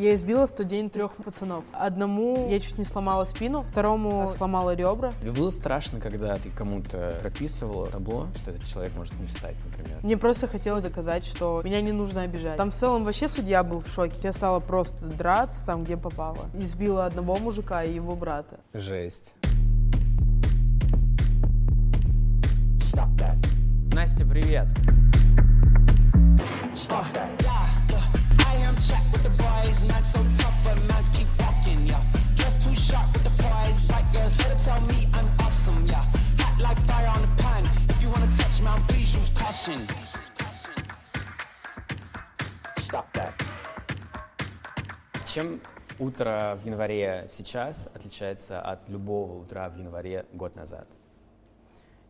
Я избила в тот день трех пацанов. Одному я чуть не сломала спину, второму сломала ребра. Тебе было страшно, когда ты кому-то прописывала табло, что этот человек может не встать, например? Мне просто хотелось доказать, что меня не нужно обижать. Там в целом вообще судья был в шоке. Я стала просто драться там, где попала. Избила одного мужика и его брата. Жесть. Настя, привет! With the boys, not so tough, but mans keep walking, yeah. Dressed too sharp with the prize, white girls better tell me I'm awesome, yeah. Hot like fire on the pan. If you wanna touch me, please use caution. Stop that. Чем утро в январе сейчас отличается от любого утра в январе год назад?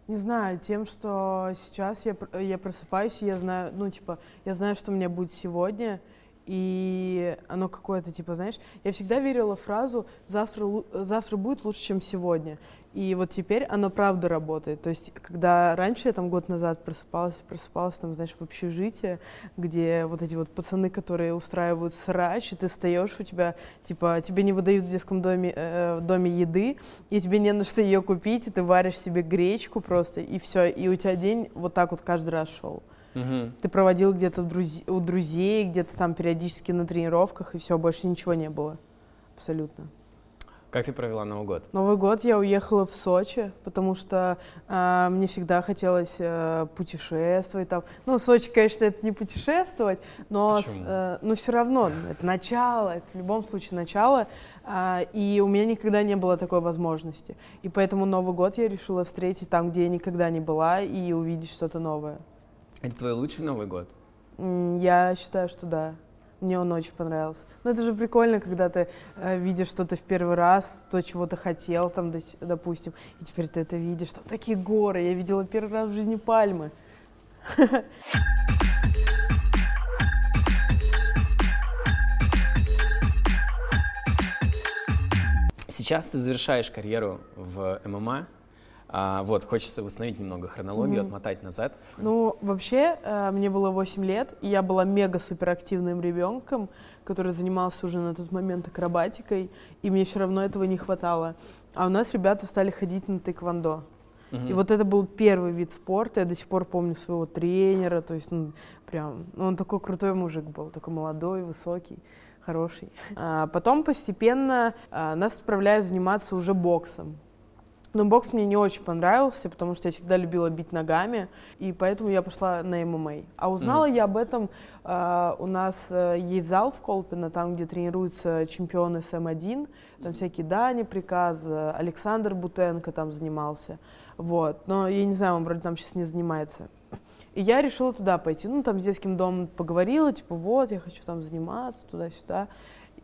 Не знаю, тем, что сейчас я, я просыпаюсь, и я знаю, ну, типа, я знаю, что у меня будет сегодня, и оно какое-то, типа, знаешь, я всегда верила фразу «завтра, завтра будет лучше, чем сегодня». И вот теперь оно правда работает. То есть, когда раньше я там год назад просыпалась, просыпалась там, знаешь, в общежитии, где вот эти вот пацаны, которые устраивают срач, и ты встаешь, у тебя, типа, тебе не выдают в детском доме, э, в доме еды, и тебе не на что ее купить, и ты варишь себе гречку просто, и все, и у тебя день вот так вот каждый раз шел. Мгм. Ты проводил где-то в друз- у друзей, где-то там периодически на тренировках, и все, больше ничего не было. Абсолютно. Как ты провела Новый год? Новый год я уехала в Сочи, потому что а, мне всегда хотелось э, путешествовать там. Ну, Сочи, конечно, это не путешествовать, но, Почему? э, но все равно это начало, это в любом случае начало, а, и у меня никогда не было такой возможности. И поэтому Новый год я решила встретить там, где я никогда не была, и увидеть что-то новое. Это твой лучший Новый год? Я считаю, что да. Мне он очень понравился. Ну, это же прикольно, когда ты э, видишь что-то в первый раз, то, чего ты хотел, там, допустим, и теперь ты это видишь. Там такие горы. Я видела первый раз в жизни пальмы. Сейчас ты завершаешь карьеру в ММА. А, вот, хочется восстановить немного хронологию, Мгм. отмотать назад. Ну, вообще, э, мне было 8 лет, и я была мега суперактивным ребенком, который занимался уже на тот момент акробатикой, и мне все равно этого не хватало. А у нас ребята стали ходить на тэквондо. Мгм. И вот это был первый вид спорта. Я до сих пор помню своего тренера. То есть, ну, прям, ну, он такой крутой мужик был, такой молодой, высокий, хороший. А потом постепенно а, нас отправляют заниматься уже боксом. Но бокс мне не очень понравился, потому что я всегда любила бить ногами, и поэтому я пошла на ММА. А узнала я об этом, а, у нас э, есть зал в Колпино, там, где тренируются чемпионы СМ-1, там всякие Дани Приказ, э, Александр Бутенко там занимался, вот. Но я не знаю, он вроде там сейчас не занимается. И я решила туда пойти. Ну, там с детским домом поговорила, типа, вот, я хочу там заниматься, туда-сюда.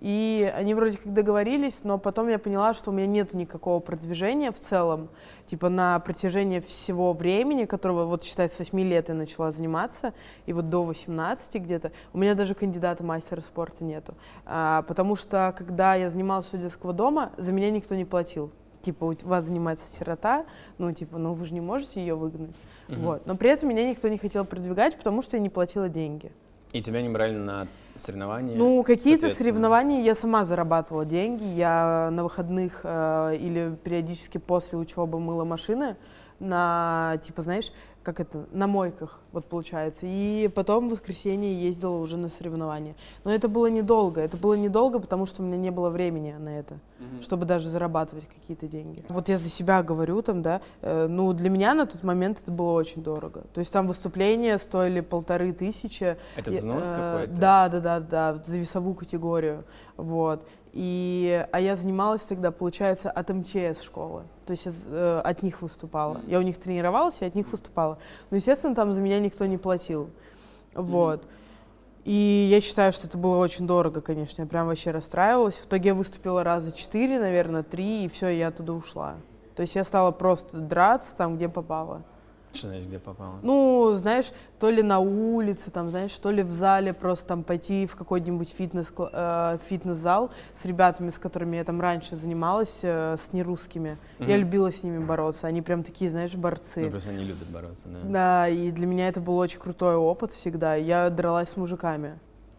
И они вроде как договорились, но потом я поняла, что у меня нет никакого продвижения в целом, типа на протяжении всего времени, которого, вот считай, с 8 лет я начала заниматься, и вот до 18 где-то, у меня даже кандидата мастера спорта нету. А, потому что, когда я занималась у детского дома, за меня никто не платил. Типа, у вас занимается сирота, ну, типа, ну, вы же не можете ее выгнать. Мгм. Вот. Но при этом меня никто не хотел продвигать, потому что я не платила деньги. И тебя не брали на соревнования? Ну, какие-то соревнования я сама зарабатывала деньги. Я на выходных э, или периодически после учебы мыла машины на, типа, знаешь, как это, на мойках, вот получается. И потом в воскресенье ездила уже на соревнования. Но это было недолго. Это было недолго, потому что у меня не было времени на это, Мгм. чтобы даже зарабатывать какие-то деньги. Вот я за себя говорю там, да, э, ну, для меня на тот момент это было очень дорого. То есть там выступления стоили полторы тысячи. Это взнос э, какой-то? Да, да, да, да, за весовую категорию. Вот. И, а я занималась тогда, получается, от МЧС школы. То есть э, от них выступала. Я у них тренировалась и от них выступала. Но, естественно, там за меня никто не платил. Вот. И я считаю, что это было очень дорого, конечно. Я прям вообще расстраивалась. В итоге я выступила раза четыре, наверное, три, и все, я оттуда ушла. То есть я стала просто драться там, где попала. Что значит, где попало? Ну, знаешь, то ли на улице, там, знаешь, то ли в зале просто там пойти в какой-нибудь фитнес, э, фитнес-зал с ребятами, с которыми я там раньше занималась, э, с нерусскими. Я Мгм. любила с ними бороться. Они прям такие, знаешь, борцы. Ну, просто они любят бороться, да. Да, и для меня это был очень крутой опыт всегда. Я дралась с мужиками.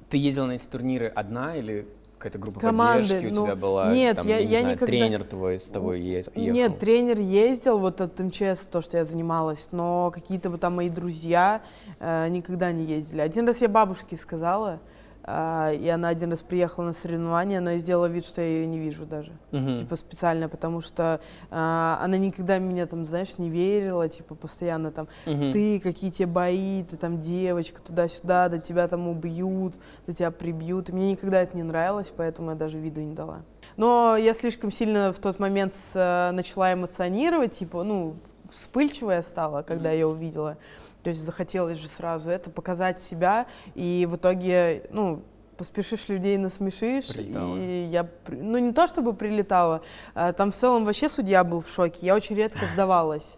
Ты ездила на эти турниры одна или какая-то группа Команды, поддержки у ну, тебя была? нет, там, я- не я знаю, никогда- тренер твой с тобой е- ехал? Нет, тренер ездил вот от МЧС, то, что я занималась, но какие-то вот там мои друзья э, никогда не ездили. Один раз я бабушке сказала, и она один раз приехала на соревнования, но я сделала вид, что я ее не вижу даже. Мгм. Типа специально, потому что э, она никогда меня там, знаешь, не верила, типа постоянно там, Мгм. ты, какие тебе бои, ты там девочка, туда-сюда, да тебя там убьют, да тебя прибьют. И мне никогда это не нравилось, поэтому я даже виду не дала. Но я слишком сильно в тот момент с- э, начала эмоционировать, типа, ну, вспыльчивая стала, когда Мгм. я увидела. То есть захотелось же сразу это, показать себя, и в итоге, ну, поспешишь людей насмешишь, Прилетала. и я, ну не то чтобы прилетала, там в целом вообще судья был в шоке, я очень редко сдавалась.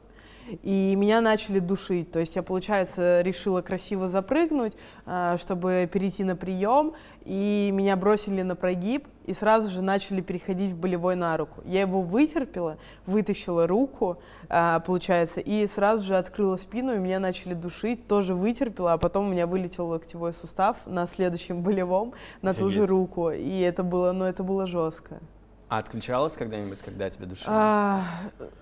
И меня начали душить. То есть я, получается, решила красиво запрыгнуть, а, чтобы перейти на прием, и меня бросили на прогиб, и сразу же начали переходить в болевой на руку. Я его вытерпела, вытащила руку, а, получается, и сразу же открыла спину, и меня начали душить, тоже вытерпела, а потом у меня вылетел локтевой сустав на следующем болевом на ту же Офигеть. руку. И это было, ну, это было жестко. А отключалась когда-нибудь, когда тебя душили? А,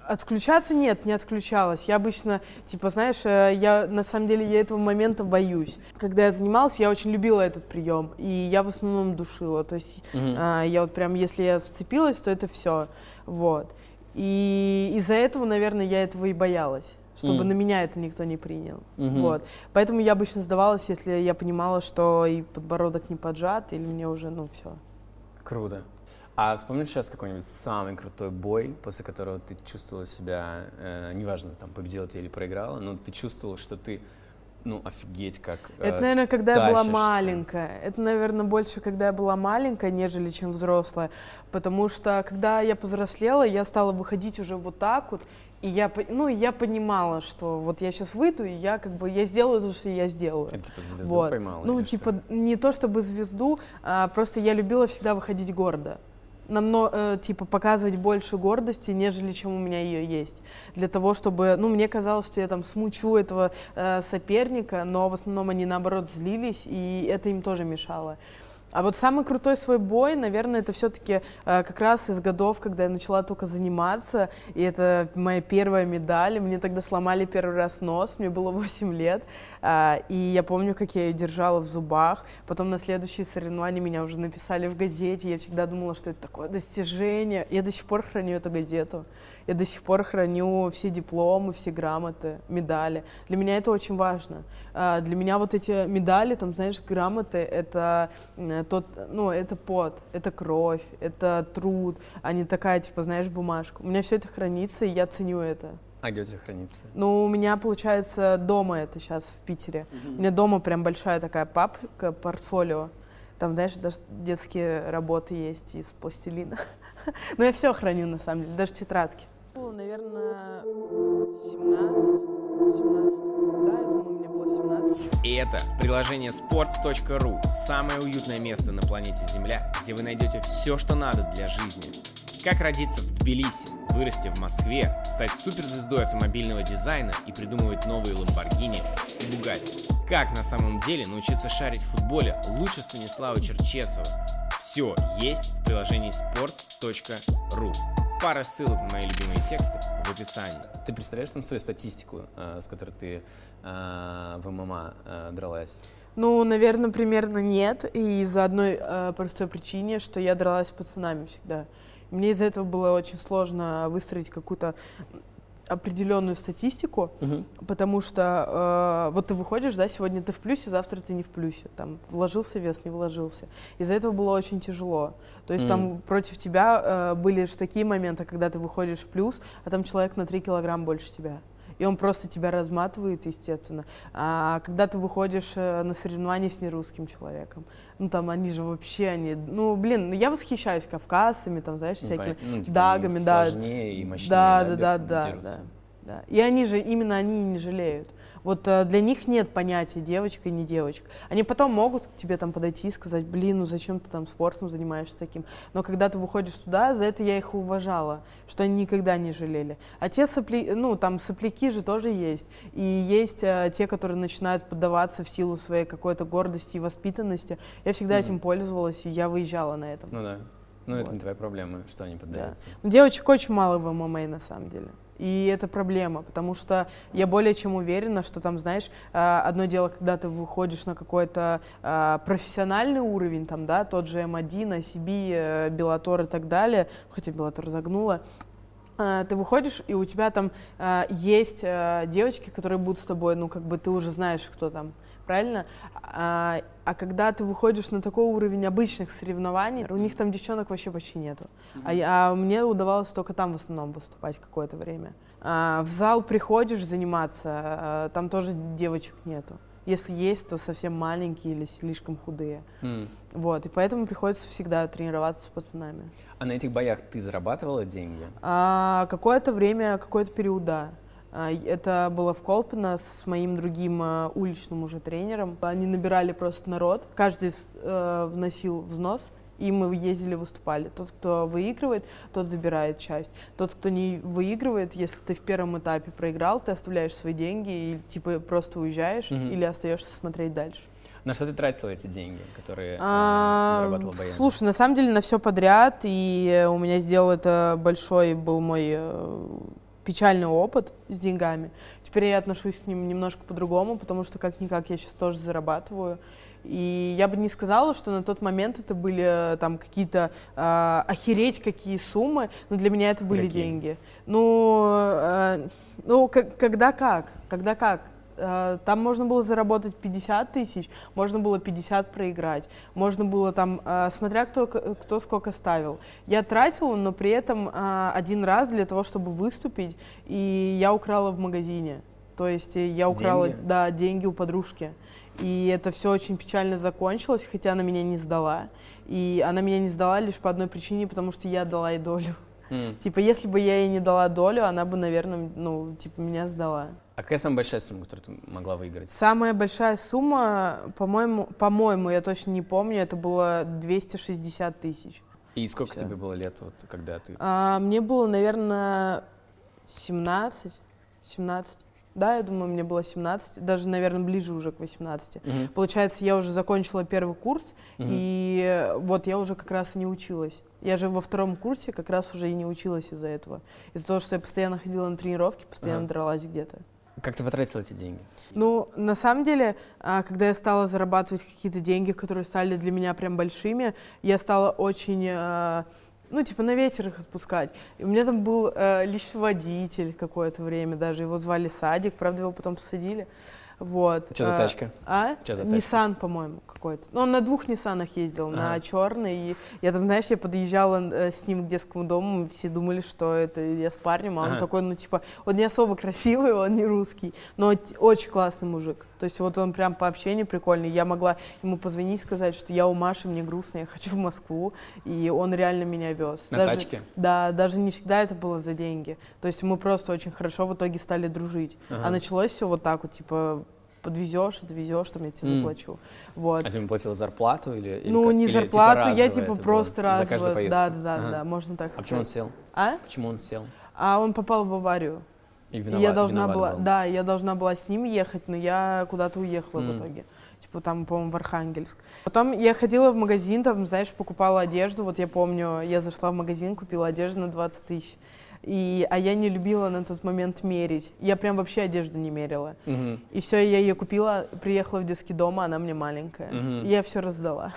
отключаться нет, не отключалась. Я обычно, типа, знаешь, э, я на самом деле я этого момента боюсь. Когда я занималась, я очень любила этот прием, и я в основном душила. То есть Мгм. а, я вот прям, если я вцепилась, то это все, вот. И из-за этого, наверное, я этого и боялась, чтобы Мгм. на меня это никто не принял, Мгм. вот. Поэтому я обычно сдавалась, если я понимала, что и подбородок не поджат, или мне уже, ну, все. Круто. А вспомнишь сейчас какой-нибудь самый крутой бой, после которого ты чувствовала себя, э, неважно, там, победила ты или проиграла, но ты чувствовала, что ты, ну, офигеть, как... э, Это, наверное, когда я была тащишься. маленькая. Это, наверное, больше, когда я была маленькая, нежели чем взрослая. Потому что, когда я повзрослела, я стала выходить уже вот так вот. И я, ну, я понимала, что вот я сейчас выйду, и я как бы, я сделаю то, что я сделаю. Это типа звезду Вот. поймала? Ну, или что? типа, не то чтобы звезду, а просто я любила всегда выходить гордо. Намного, типа, показывать больше гордости, нежели чем у меня ее есть. Для того, чтобы, ну, мне казалось, что я там смучу этого э, соперника, но в основном они, наоборот, злились, и это им тоже мешало. А вот самый крутой свой бой, наверное, это все-таки как раз из годов, когда я начала только заниматься, и это моя первая медаль. Мне тогда сломали первый раз нос, мне было 8 лет, а, и я помню, как я ее держала в зубах. Потом на следующие соревнования меня уже написали в газете, я всегда думала, что это такое достижение. Я до сих пор храню эту газету, я до сих пор храню все дипломы, все грамоты, медали. Для меня это очень важно. А, Для меня вот эти медали, там, знаешь, грамоты, это тот, ну, это пот, это кровь, это труд, а не такая, типа, знаешь, бумажка. У меня все это хранится, и я ценю это. А где у тебя хранится? Ну, у меня, получается, дома это сейчас в Питере. У меня дома прям большая такая папка, портфолио. Там, знаешь, даже детские работы есть из пластилина. Но я все храню, на самом деле, даже тетрадки. Ну, наверное, 17, 17. Да, я думаю, мне было 17. И это приложение sports.ru, самое уютное место на планете Земля, где вы найдете все, что надо для жизни. Как родиться в Тбилиси, вырасти в Москве, стать суперзвездой автомобильного дизайна и придумывать новые Lamborghini и Bugatti. Как на самом деле научиться шарить в футболе лучше Станислава Черчесова. Все есть в приложении sports.ru. Пара ссылок на мои любимые тексты в описании. Ты представляешь там свою статистику, э, с которой ты э, в ММА э, дралась? Ну, наверное, примерно нет. И из-за одной э, простой причине, что я дралась с пацанами всегда. Мне из-за этого было очень сложно выстроить какую-то определенную статистику, потому что э, вот ты выходишь, да, сегодня ты в плюсе, завтра ты не в плюсе, там вложился вес, не вложился. Из-за этого было очень тяжело. То есть там против тебя э, были же такие моменты, когда ты выходишь в плюс, а там человек на 3 килограмма больше тебя. И он просто тебя разматывает, естественно. А когда ты выходишь э, на соревнования с нерусским человеком, ну там они же вообще, они, ну блин, ну я восхищаюсь кавказцами, там, знаешь, Ну, всякими. Ну, типа, дагами, да. Сложнее и мощнее Да, да, да, да, да, да. И они же, именно они не жалеют. Вот э, для них нет понятия девочка и не девочка. Они потом могут к тебе там подойти и сказать, блин, ну зачем ты там спортом занимаешься таким? Но когда ты выходишь туда, за это я их уважала, что они никогда не жалели. А те сопли, ну там сопляки же тоже есть. И есть э, те, которые начинают поддаваться в силу своей какой-то гордости и воспитанности. Я всегда Мгм. этим пользовалась, и я выезжала на этом. Ну да. Ну, это Вот. не твоя проблема, что они поддаются. Ну, Девочек очень мало в ММА на самом деле. И это проблема, потому что я более чем уверена, что там, знаешь, а, одно дело, когда ты выходишь на какой-то а, профессиональный уровень, там, да, тот же М1, ICB, Белатор и так далее, хотя Белатор загнула, ты выходишь, и у тебя там есть девочки, которые будут с тобой, ну, как бы ты уже знаешь, кто там, правильно? А, а когда ты выходишь на такой уровень обычных соревнований, у них там девчонок вообще почти нету. А, я- а мне удавалось только там в основном выступать какое-то время. А, в зал приходишь заниматься, а, там тоже девочек нету. Если есть, то совсем маленькие или слишком худые. М. Вот, и поэтому приходится всегда тренироваться с пацанами. А на этих боях ты зарабатывала деньги? А, какое-то время, какой-то период, да. А, Это было в Колпино с моим другим а, уличным уже тренером. Они набирали просто народ, каждый э, вносил взнос, и мы ездили, выступали. Тот, кто выигрывает, тот забирает часть. Тот, кто не выигрывает, если ты в первом этапе проиграл, ты оставляешь свои деньги и типа просто уезжаешь Мгм. или остаешься смотреть дальше. На что ты тратила эти деньги, которые э, А, зарабатывала боями? Слушай, на самом деле на все подряд, и у меня сделал это большой был мой э, печальный опыт с деньгами. Теперь я отношусь к ним немножко по-другому, потому что как-никак я сейчас тоже зарабатываю. И я бы не сказала, что на тот момент это были э, там какие-то э, охереть какие суммы, но для меня это были Какие? деньги. Ну, э, ну как- когда как, когда как. Э, Там можно было заработать 50 тысяч, можно было 50 проиграть, можно было там, э, смотря кто, кто сколько ставил. Я тратила, но при этом э, один раз для того, чтобы выступить, и я украла в магазине. То есть я украла, Деньги? да, деньги у подружки. И это все очень печально закончилось, хотя она меня не сдала. И она меня не сдала лишь по одной причине, потому что я дала ей долю. Типа, если бы я ей не дала долю, она бы, наверное, ну, типа, меня сдала. А какая самая большая сумма, которую ты могла выиграть? Самая большая сумма, по-моему, по-моему, я точно не помню, это было 260 тысяч. И сколько Всё. тебе было лет, вот, когда ты... А, мне было, наверное, 17, 17. Да, я думаю, мне было 17, даже, наверное, ближе уже к 18. Мгм. Получается, я уже закончила первый курс, Мгм. и э, вот я уже как раз и не училась. Я же во втором курсе как раз уже и не училась из-за этого. Из-за того, что я постоянно ходила на тренировки, постоянно Ага. дралась где-то. Как ты потратила эти деньги? Ну, на самом деле, а, когда я стала зарабатывать какие-то деньги, которые стали для меня прям большими, я стала очень, а, ну, типа, на ветер их отпускать. И у меня там был э, личный водитель какое-то время даже, его звали Садик, правда, его потом посадили. Вот. Что за А, тачка? А? Чё за тачка? Nissan, по-моему, какой-то. Ну, он на двух Ниссанах ездил, на Ага. черный. И я там, знаешь, я подъезжала э, с ним к детскому дому, все думали, что это я с парнем, а он Ага. такой, ну, типа, он не особо красивый, он не русский, но очень классный мужик. То есть вот он прям по общению прикольный. Я могла ему позвонить, сказать, что я у Маши, мне грустно, я хочу в Москву, и он реально меня вез. На Даже- тачке? Да, даже не всегда это было за деньги. То есть мы просто очень хорошо в итоге стали дружить. Ага. А началось все вот так вот, типа, подвезешь, отвезешь, там я тебе М. заплачу. Вот. А ты ему платила зарплату или, или ну, как? не Или, типа, зарплату, я типа это было? просто За разово. каждую поездку? Да, да, да, Ага. да, можно так А сказать. почему он сел? А? Почему он сел? А он попал в аварию. И И виноват, я должна была, был. да, я должна была с ним ехать, но я куда-то уехала М. в итоге. Типа там, по-моему, в Архангельск. Потом я ходила в магазин, там, знаешь, покупала одежду. Вот я помню, я зашла в магазин, купила одежду на 20 тысяч. И, а я не любила на тот момент мерить. Я прям вообще одежду не мерила. Мгм. И все, я ее купила, приехала в детский дом, а она мне маленькая. Мгм. И я все раздала.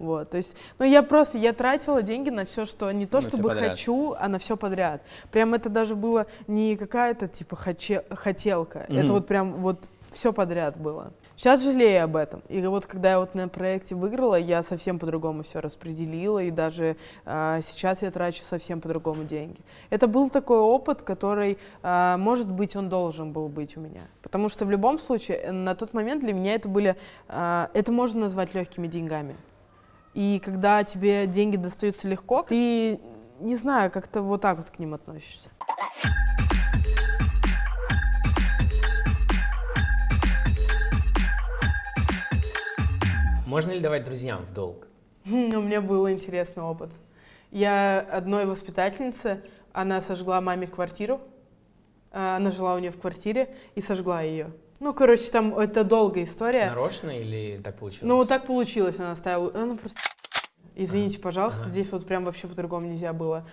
Вот, то есть, ну я просто, я тратила деньги на все, что не то, На чтобы хочу, а на все подряд. Прям это даже было не какая-то типа хоче- хотелка, это Мгм. вот прям вот все подряд было. Сейчас жалею об этом. И вот когда я вот на проекте выиграла, я совсем по-другому все распределила, и даже а, сейчас я трачу совсем по-другому деньги. Это был такой опыт, который, а, может быть, он должен был быть у меня. Потому что в любом случае, э, на тот момент для меня это были, а, это можно назвать легкими деньгами и когда тебе деньги достаются легко, ты, не знаю, как-то вот так вот к ним относишься. Можно ли давать друзьям в долг? У меня был интересный опыт. Я одной воспитательнице, она сожгла маме квартиру, э, она жила у нее в квартире и сожгла ее. Ну, короче, там это долгая история. Нарочно или так получилось? Ну, вот так получилось, она оставила, она просто... Извините, пожалуйста, Ага. здесь вот прям вообще по-другому нельзя было.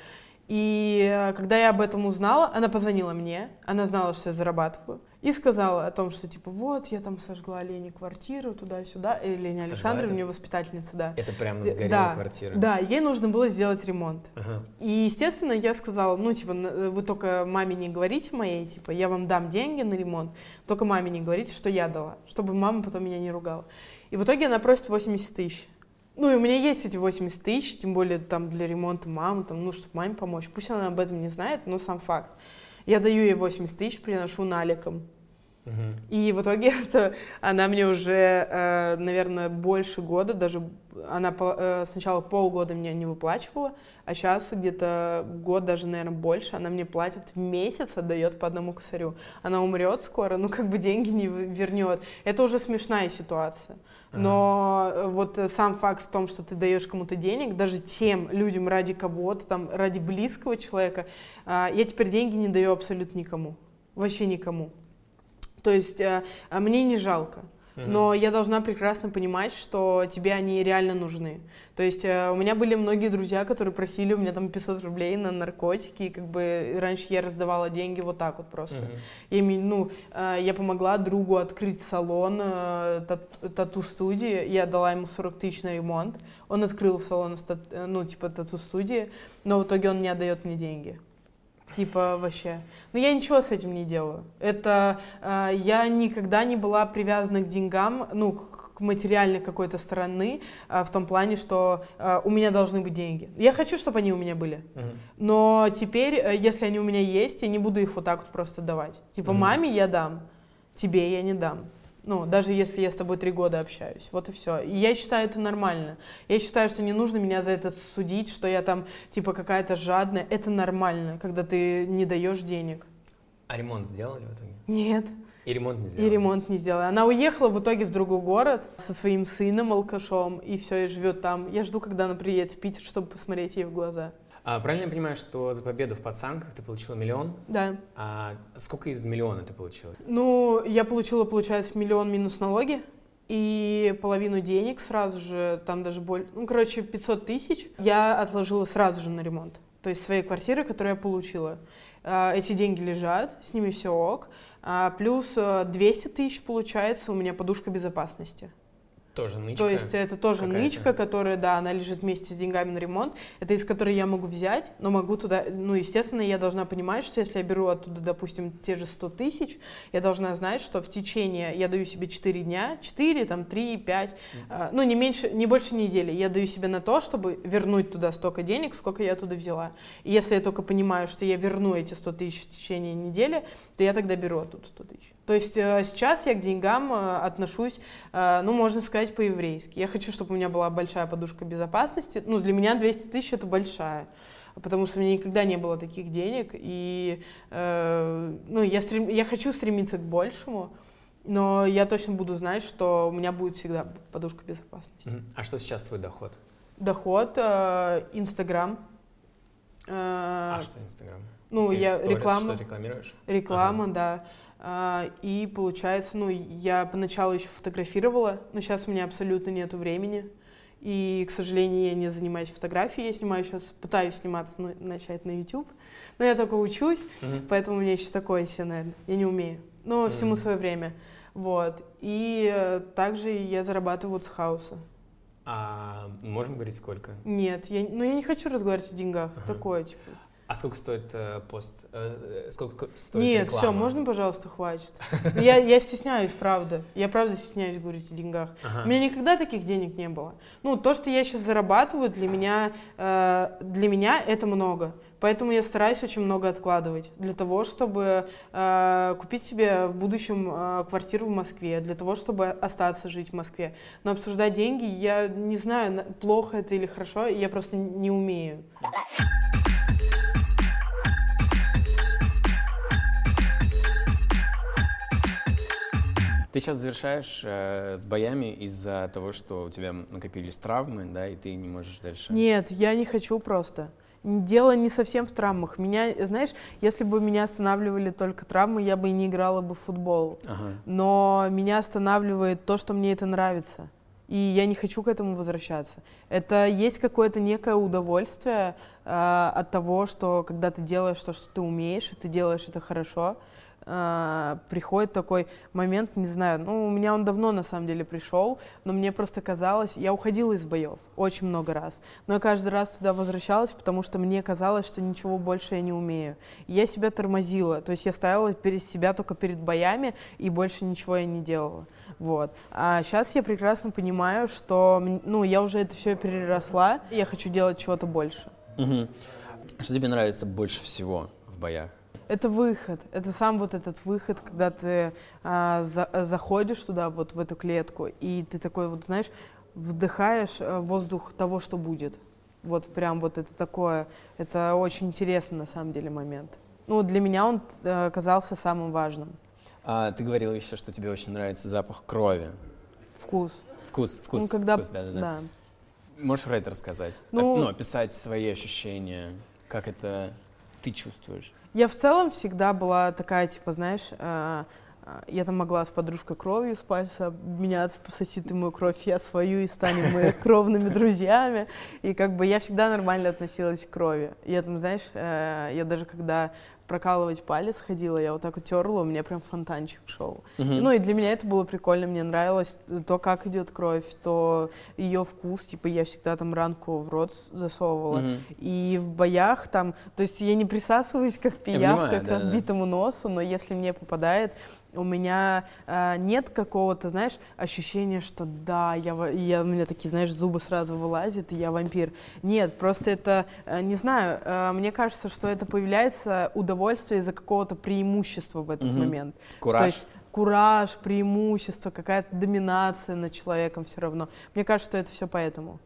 И э, когда я об этом узнала, она позвонила мне, она знала, что я зарабатываю, и сказала о том, что типа вот, я там сожгла Лене квартиру туда-сюда, и Леня Сожгла Александровна, мне воспитательница, да. Это прям сгорела да, квартира? Да, ей нужно было сделать ремонт. Ага. И, естественно, я сказала, ну, типа, «Н- вы только маме не говорите моей, типа, я вам дам деньги на ремонт, только маме не говорите, что я дала, чтобы мама потом меня не ругала. И в итоге она просит 80 тысяч. Ну, и у меня есть эти 80 тысяч, тем более там для ремонта мамы, там, ну, чтобы маме помочь. Пусть она об этом не знает, но сам факт. Я даю ей 80 тысяч, приношу наликом. И в итоге это, она мне уже, э, наверное, больше года, даже она э, сначала полгода мне не выплачивала, а сейчас где-то год, даже, наверное, больше, она мне платит в месяц, отдает по одному косарю. Она умрет скоро, ну как бы деньги не вернет. Это уже смешная ситуация. Но э, вот э, сам факт в том, что ты даешь кому-то денег, даже тем людям ради кого-то, там, ради близкого человека, а, я теперь деньги не даю абсолютно никому. Вообще никому. То есть э, а мне не жалко. Но я должна прекрасно понимать, что тебе они реально нужны. То есть э, у меня были многие друзья, которые просили у меня там 500 рублей на наркотики, и как бы раньше я раздавала деньги вот так вот просто. Мгм. Я, ну, э, я помогла другу открыть салон э, тат- тату-студии, я дала ему 40 тысяч на ремонт, он открыл салон, ну, типа тату-студии, но в итоге он не отдает мне деньги. Типа вообще. Но я ничего с этим не делаю. Это э, я никогда не была привязана к деньгам, ну, к материальной какой-то стороны, э, в том плане, что э, у меня должны быть деньги. Я хочу, чтобы они у меня были. Мгм. Но теперь, э, если они у меня есть, я не буду их вот так вот просто давать. Типа, Мгм. маме я дам, тебе я не дам. Ну, даже если я с тобой три года общаюсь. Вот и все. И я считаю это нормально. Я считаю, что не нужно меня за это судить, что я там, типа, какая-то жадная. Это нормально, когда ты не даешь денег. А ремонт сделали в итоге? Нет. И ремонт не сделали? И ремонт не сделала. Она уехала в итоге в другой город со своим сыном алкашом, и все, и живет там. Я жду, когда она приедет в Питер, чтобы посмотреть ей в глаза. А правильно я понимаю, что за победу в пацанках ты получила миллион? Да. А сколько из миллиона ты получила? Ну, я получила, получается, миллион минус налоги и половину денег сразу же, там даже более, ну, короче, 500 тысяч я отложила сразу же на ремонт. То есть своей квартиры, которую я получила. А, Эти деньги лежат, с ними все ок. А, Плюс э, 200 тысяч, получается, у меня подушка безопасности. Тоже нычка? То есть это тоже какая-то. нычка, которая, да, она лежит вместе с деньгами на ремонт. Это из которой я могу взять, но могу туда, ну, естественно, я должна понимать, что если я беру оттуда, допустим, те же 100 тысяч, я должна знать, что в течение, я даю себе 4 дня, 4, там, 3, 5, а, ну, не меньше, не больше недели, я даю себе на то, чтобы вернуть туда столько денег, сколько я оттуда взяла. И если я только понимаю, что я верну эти 100 тысяч в течение недели, то я тогда беру оттуда 100 тысяч. То есть э, сейчас я к деньгам э, отношусь, э, ну, можно сказать, по-еврейски. Я хочу, чтобы у меня была большая подушка безопасности. Ну, для меня 200 тысяч — это большая. Потому что у меня никогда не было таких денег. И, э, ну, я, стрем- я хочу стремиться к большему, но я точно буду знать, что у меня будет всегда подушка безопасности. А что сейчас твой доход? Доход, э, Инстаграм. э, А, что Инстаграм? ну, Ты я сторис реклама. Что рекламируешь? Реклама, да. А, И получается, ну, я поначалу еще фотографировала, но сейчас у меня абсолютно нету времени. И, к сожалению, я не занимаюсь фотографией. Я снимаю сейчас, пытаюсь сниматься, ну, начать на YouTube. Но я только учусь, Мгм. поэтому у меня еще такое себе, наверное. Я не умею. Но всему Мгм. свое время. Вот. И э, также я зарабатываю вот с хауса. А можем говорить сколько? Нет, я, ну, я не хочу разговаривать о деньгах. Ага. Такое, типа. А сколько стоит э, пост? Э, э, сколько стоит Нет, реклама? все, можно, пожалуйста, хватит. Я, я стесняюсь, правда. Я правда стесняюсь говорить о деньгах. Ага. У меня никогда таких денег не было. Ну, то, что я сейчас зарабатываю, для меня, э, для меня это много. Поэтому я стараюсь очень много откладывать для того, чтобы э, купить себе в будущем э, квартиру в Москве, для того, чтобы остаться жить в Москве. Но обсуждать деньги, я не знаю, на- плохо это или хорошо, я просто не умею. Ты сейчас завершаешь э, с боями из-за того, что у тебя накопились травмы, да, и ты не можешь дальше. Нет, я не хочу просто. Дело не совсем в травмах. Меня, знаешь, если бы меня останавливали только травмы, я бы и не играла бы в футбол. Ага. Но меня останавливает то, что мне это нравится. И я не хочу к этому возвращаться. Это есть какое-то некое удовольствие э, от того, что когда ты делаешь то, что ты умеешь, и ты делаешь это хорошо, э, приходит такой момент, не знаю, ну, у меня он давно на самом деле пришел, но мне просто казалось, я уходила из боев очень много раз, но я каждый раз туда возвращалась, потому что мне казалось, что ничего больше я не умею. Я себя тормозила, то есть я ставила перед себя только перед боями, и больше ничего я не делала. Вот. А сейчас я прекрасно понимаю, что ну, я уже это все переросла, и я хочу делать чего-то больше. Мгм. Что тебе нравится больше всего в боях? Это выход, это сам вот этот выход, когда ты а, за- заходишь туда, вот в эту клетку, и ты такой вот, знаешь, вдыхаешь э, воздух того, что будет. Вот прям вот это такое, это очень интересный на самом деле момент. Ну, для меня он э, оказался самым важным. А, ты говорила еще, что тебе очень нравится запах крови. Вкус. Вкус, вкус, ну, когда, вкус, да-да-да. да. Можешь про это рассказать? Ну- ну, описать свои ощущения, как это ты чувствуешь. Я в целом всегда была такая, типа, знаешь, э, э, я там могла с подружкой кровью с пальца обменяться, пососи ты мою кровь, я свою, и станем мы кровными друзьями. И как бы я всегда нормально относилась к крови. Я там, знаешь, э, я даже когда прокалывать палец ходила, я вот так вот терла, у меня прям фонтанчик шел. Мгм. Ну и для меня это было прикольно, мне нравилось то, как идет кровь, то ее вкус, типа я всегда там ранку в рот засовывала. Мгм. И в боях там, то есть я не присасываюсь как пиявка понимаю, к да-да-да. разбитому носу, но если мне попадает, у меня а, нет какого-то, знаешь, ощущения, что да, я, я, у меня такие, знаешь, зубы сразу вылазят, и я вампир. Нет, просто это, э, не знаю, э, мне кажется, что это появляется удовольствие из-за какого-то преимущества в этот Мгм. момент. Кураж. То есть кураж, преимущество, какая-то доминация над человеком все равно. Мне кажется, что это все поэтому.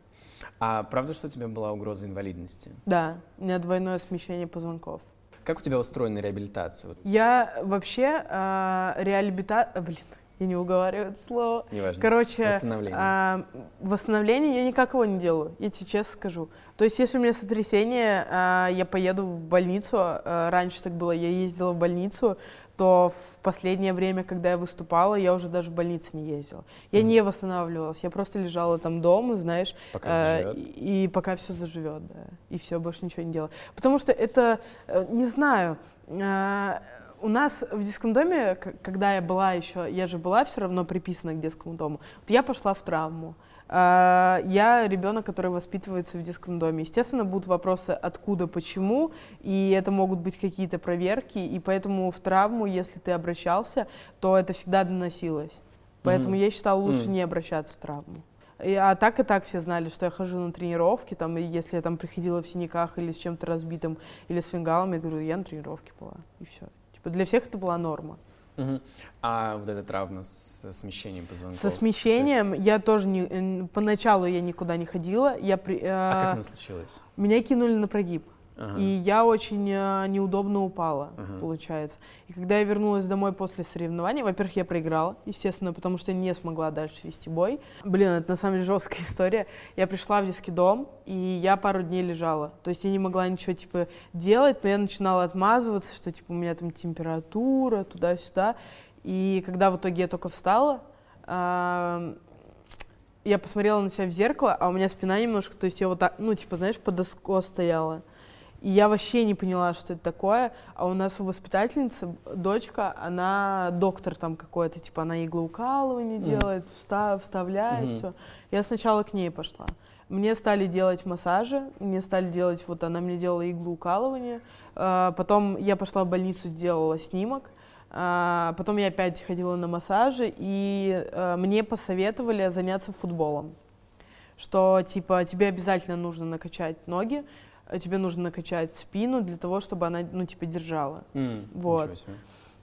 А правда, что у тебя была угроза инвалидности? Да, у меня двойное смещение позвонков. Как у тебя устроена реабилитация? Я вообще э, реабилита... а, Блин, я не уговариваю это слово. неважно. Короче, Восстановление. а, восстановление я никак его не делаю, я тебе честно скажу. То есть, если у меня сотрясение, а, я поеду в больницу, а, раньше так было, я ездила в больницу, то в последнее время, когда я выступала, я уже даже в больнице не ездила. Я Мгм. не восстанавливалась, я просто лежала там дома, знаешь, Пока э, и, и пока все заживет, да, и все, больше ничего не делаю. Потому что это, э, не знаю, э, у нас в детском доме, когда я была еще, я же была все равно приписана к детскому дому, вот я пошла в травму. Э, Я ребенок, который воспитывается в детском доме. Естественно, будут вопросы откуда, почему, и это могут быть какие-то проверки, и поэтому в травму, если ты обращался, то это всегда доносилось. Поэтому Мгм. я считала лучше Мгм. не обращаться в травму. И, а так и так все знали, что я хожу на тренировки, там, и если я там приходила в синяках или с чем-то разбитым, или с фингалом, я говорю, я на тренировке была, и все. Типа для всех это была норма. А вот эта травма с смещением позвонков? Со смещением я тоже не, э, поначалу я никуда не ходила, я при, Ты- А как э, она случилась? меня кинули на прогиб. Ага. И я очень э, неудобно упала, Ага. получается. И когда я вернулась домой после соревнований, во-первых, я проиграла, естественно, потому что не смогла дальше вести бой. Блин, это на самом деле жесткая история. Я пришла в детский дом, и я пару дней лежала. То есть я не могла ничего, типа, делать, но я начинала отмазываться, что, типа, у меня там температура, туда-сюда. И когда в итоге я только встала, я посмотрела на себя в зеркало, а у меня спина немножко, то есть я вот так, ну, типа, знаешь, под доско стояла. И я вообще не поняла, что это такое. А у нас у воспитательницы дочка, она доктор там какой-то, типа она иглоукалывание Мгм. делает, вста- вставляет Мгм. все. Я сначала к ней пошла. Мне стали делать массажи, мне стали делать, вот она мне делала иглоукалывание. А, Потом я пошла в больницу, сделала снимок. А, Потом я опять ходила на массажи, и э, мне посоветовали заняться футболом. Что, типа, тебе обязательно нужно накачать ноги, тебе нужно накачать спину для того, чтобы она, ну, типа, держала. М, вот.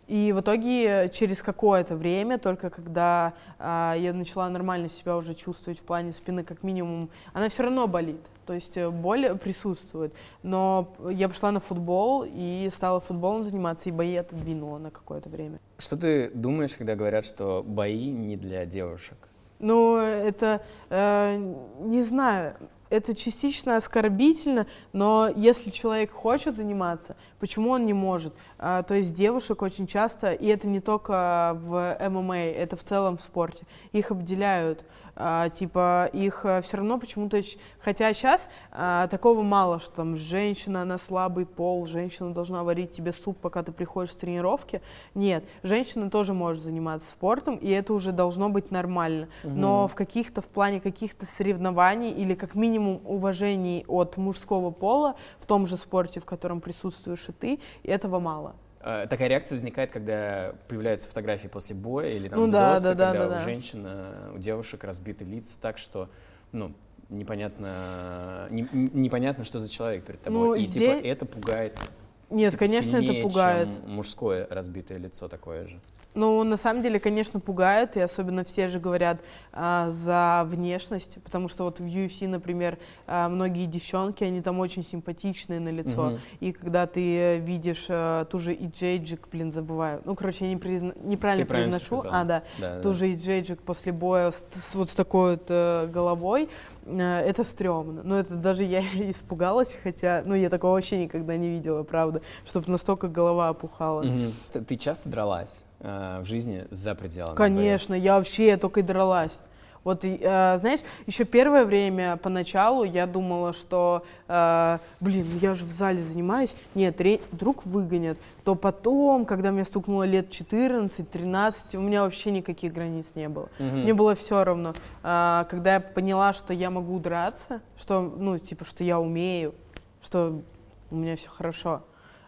И в итоге э, через какое-то время, только когда а, я начала нормально себя уже чувствовать в плане спины, как минимум, она все равно болит. То есть э, боль присутствует. Но я пошла на футбол и стала футболом заниматься, и бои отодвинула на какое-то время. Что ты думаешь, когда говорят, что бои не для девушек? Ну, это, э, не знаю, это частично оскорбительно, но если человек хочет заниматься, почему он не может? А, то есть девушек очень часто, и это не только в ММА, это в целом в спорте, их обделяют а, типа их а, все равно почему-то, хотя сейчас а, такого мало, что там женщина на слабый пол, женщина должна варить тебе суп, пока ты приходишь с тренировки. Нет, женщина тоже может заниматься спортом, и это уже должно быть нормально. Угу. Но в каких-то, в плане каких-то соревнований или как минимум уважений от мужского пола в том же спорте, в котором присутствуешь и ты, этого мало. Э, такая реакция возникает, когда появляются фотографии после боя или там ну, да, да, когда да, да, у да. женщин, э, у девушек разбиты лица так, что, ну, непонятно, не, непонятно, что за человек перед тобой. Ну, И типа, здесь... типа это пугает. Нет, конечно, это пугает. Чем мужское разбитое лицо такое же. Ну, на самом деле, конечно, пугает, и особенно все же говорят а, за внешность, потому что вот в UFC, например, а, многие девчонки, они там очень симпатичные на лицо, угу. и когда ты видишь а, ту же Иджейджик, блин, забываю, ну, короче, я не призна... неправильно ты произношу, а, да, да ту да. же Иджейджик после боя с, с, вот с такой вот э, головой, это стрёмно. Но это даже я испугалась, хотя, ну, я такого вообще никогда не видела, правда, чтобы настолько голова опухала. Угу. Ты, ты часто дралась? э, в жизни за пределами? Конечно, боя? я вообще только и дралась. Вот, э, знаешь, еще первое время поначалу я думала, что, э, блин, я же в зале занимаюсь, нет, ре- вдруг выгонят. То потом, когда мне стукнуло лет 14-13, у меня вообще никаких границ не было. Угу. Мне было все равно. Э, когда я поняла, что я могу драться, что, ну, типа, что я умею, что у меня все хорошо,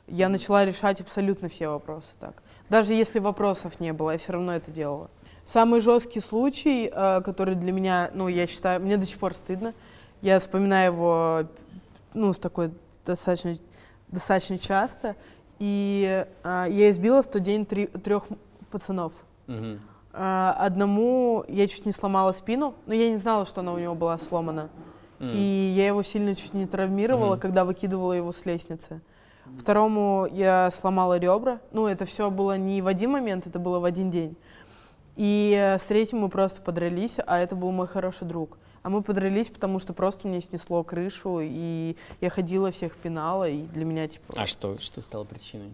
я начала решать абсолютно все вопросы так. Даже если вопросов не было, я все равно это делала. Самый жесткий случай, э, который для меня, ну, я считаю, мне до сих пор стыдно. Я вспоминаю его, ну, с такой достаточно, достаточно часто. И э, я избила в тот день три, трех пацанов. Угу. Одному я чуть не сломала спину, но я не знала, что она у него была сломана. Mm. И я его сильно чуть не травмировала, mm-hmm. когда выкидывала его с лестницы. Второму я сломала ребра. Ну, это все было не в один момент, это было в один день. И э, с третьим мы просто подрались, а это был мой хороший друг. А мы подрались, потому что просто мне снесло крышу, и я ходила, всех пинала, и для меня типа... А что, что стало причиной?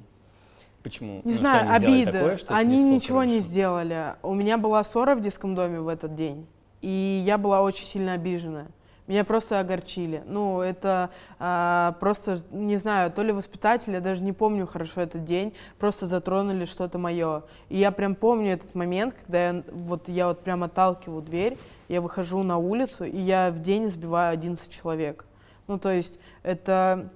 Почему? Не ну, знаю, обида. Такое, что они ничего крышу? не сделали. У меня была ссора в детском доме в этот день, и я была очень сильно обижена. Меня просто огорчили. Ну, это а, просто, не знаю, то ли воспитатели, я даже не помню хорошо этот день, просто затронули что-то мое. И я прям помню этот момент, когда я вот, я вот прям отталкиваю дверь, я выхожу на улицу, и я в день сбиваю 11 человек. Ну, то есть это...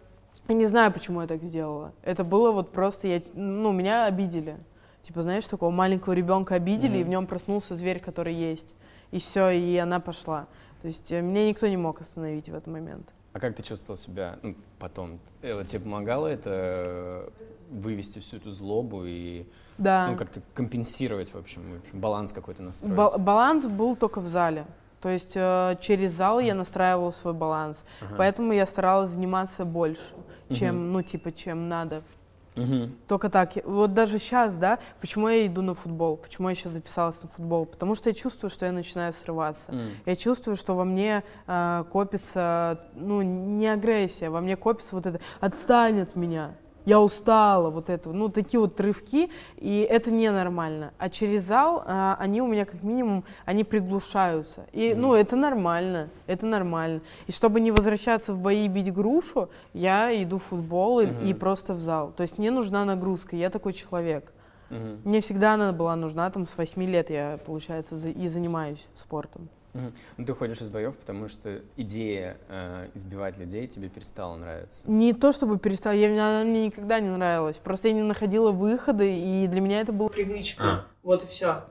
Я не знаю, почему я так сделала. Это было вот просто... Я, ну, меня обидели. Типа, знаешь, такого маленького ребенка обидели, mm-hmm. и в нем проснулся зверь, который есть. И все, и она пошла. То есть э, меня никто не мог остановить в этот момент. А как ты чувствовал себя ну, потом? Это тебе помогало это э, вывести всю эту злобу и да. ну, как-то компенсировать, в общем, в общем баланс какой-то настроить? Ба- баланс был только в зале. То есть э, через зал я настраивала свой баланс. Ага. Поэтому я старалась заниматься больше, чем, угу. ну, типа, чем надо. Угу. Только так. Вот даже сейчас, да, почему я иду на футбол, почему я сейчас записалась на футбол? Потому что я чувствую, что я начинаю срываться. Mm. Я чувствую, что во мне э, копится, ну, не агрессия, во мне копится вот это «отстань от меня» я устала, вот это, ну, такие вот рывки, и это ненормально. А через зал а, они у меня как минимум, они приглушаются. И, mm ну, это нормально, это нормально. И чтобы не возвращаться в бои и бить грушу, я иду в футбол mm-hmm. и, и просто в зал. То есть мне нужна нагрузка, я такой человек. Mm-hmm. Мне всегда она была нужна, там, с 8 лет я, получается, и занимаюсь спортом. Угу. Ну, ты уходишь из боев, потому что идея э, избивать людей тебе перестала нравиться. Не то чтобы перестала, я, она мне никогда не нравилась. Просто я не находила выхода, и для меня это было привычка. А. Вот и все.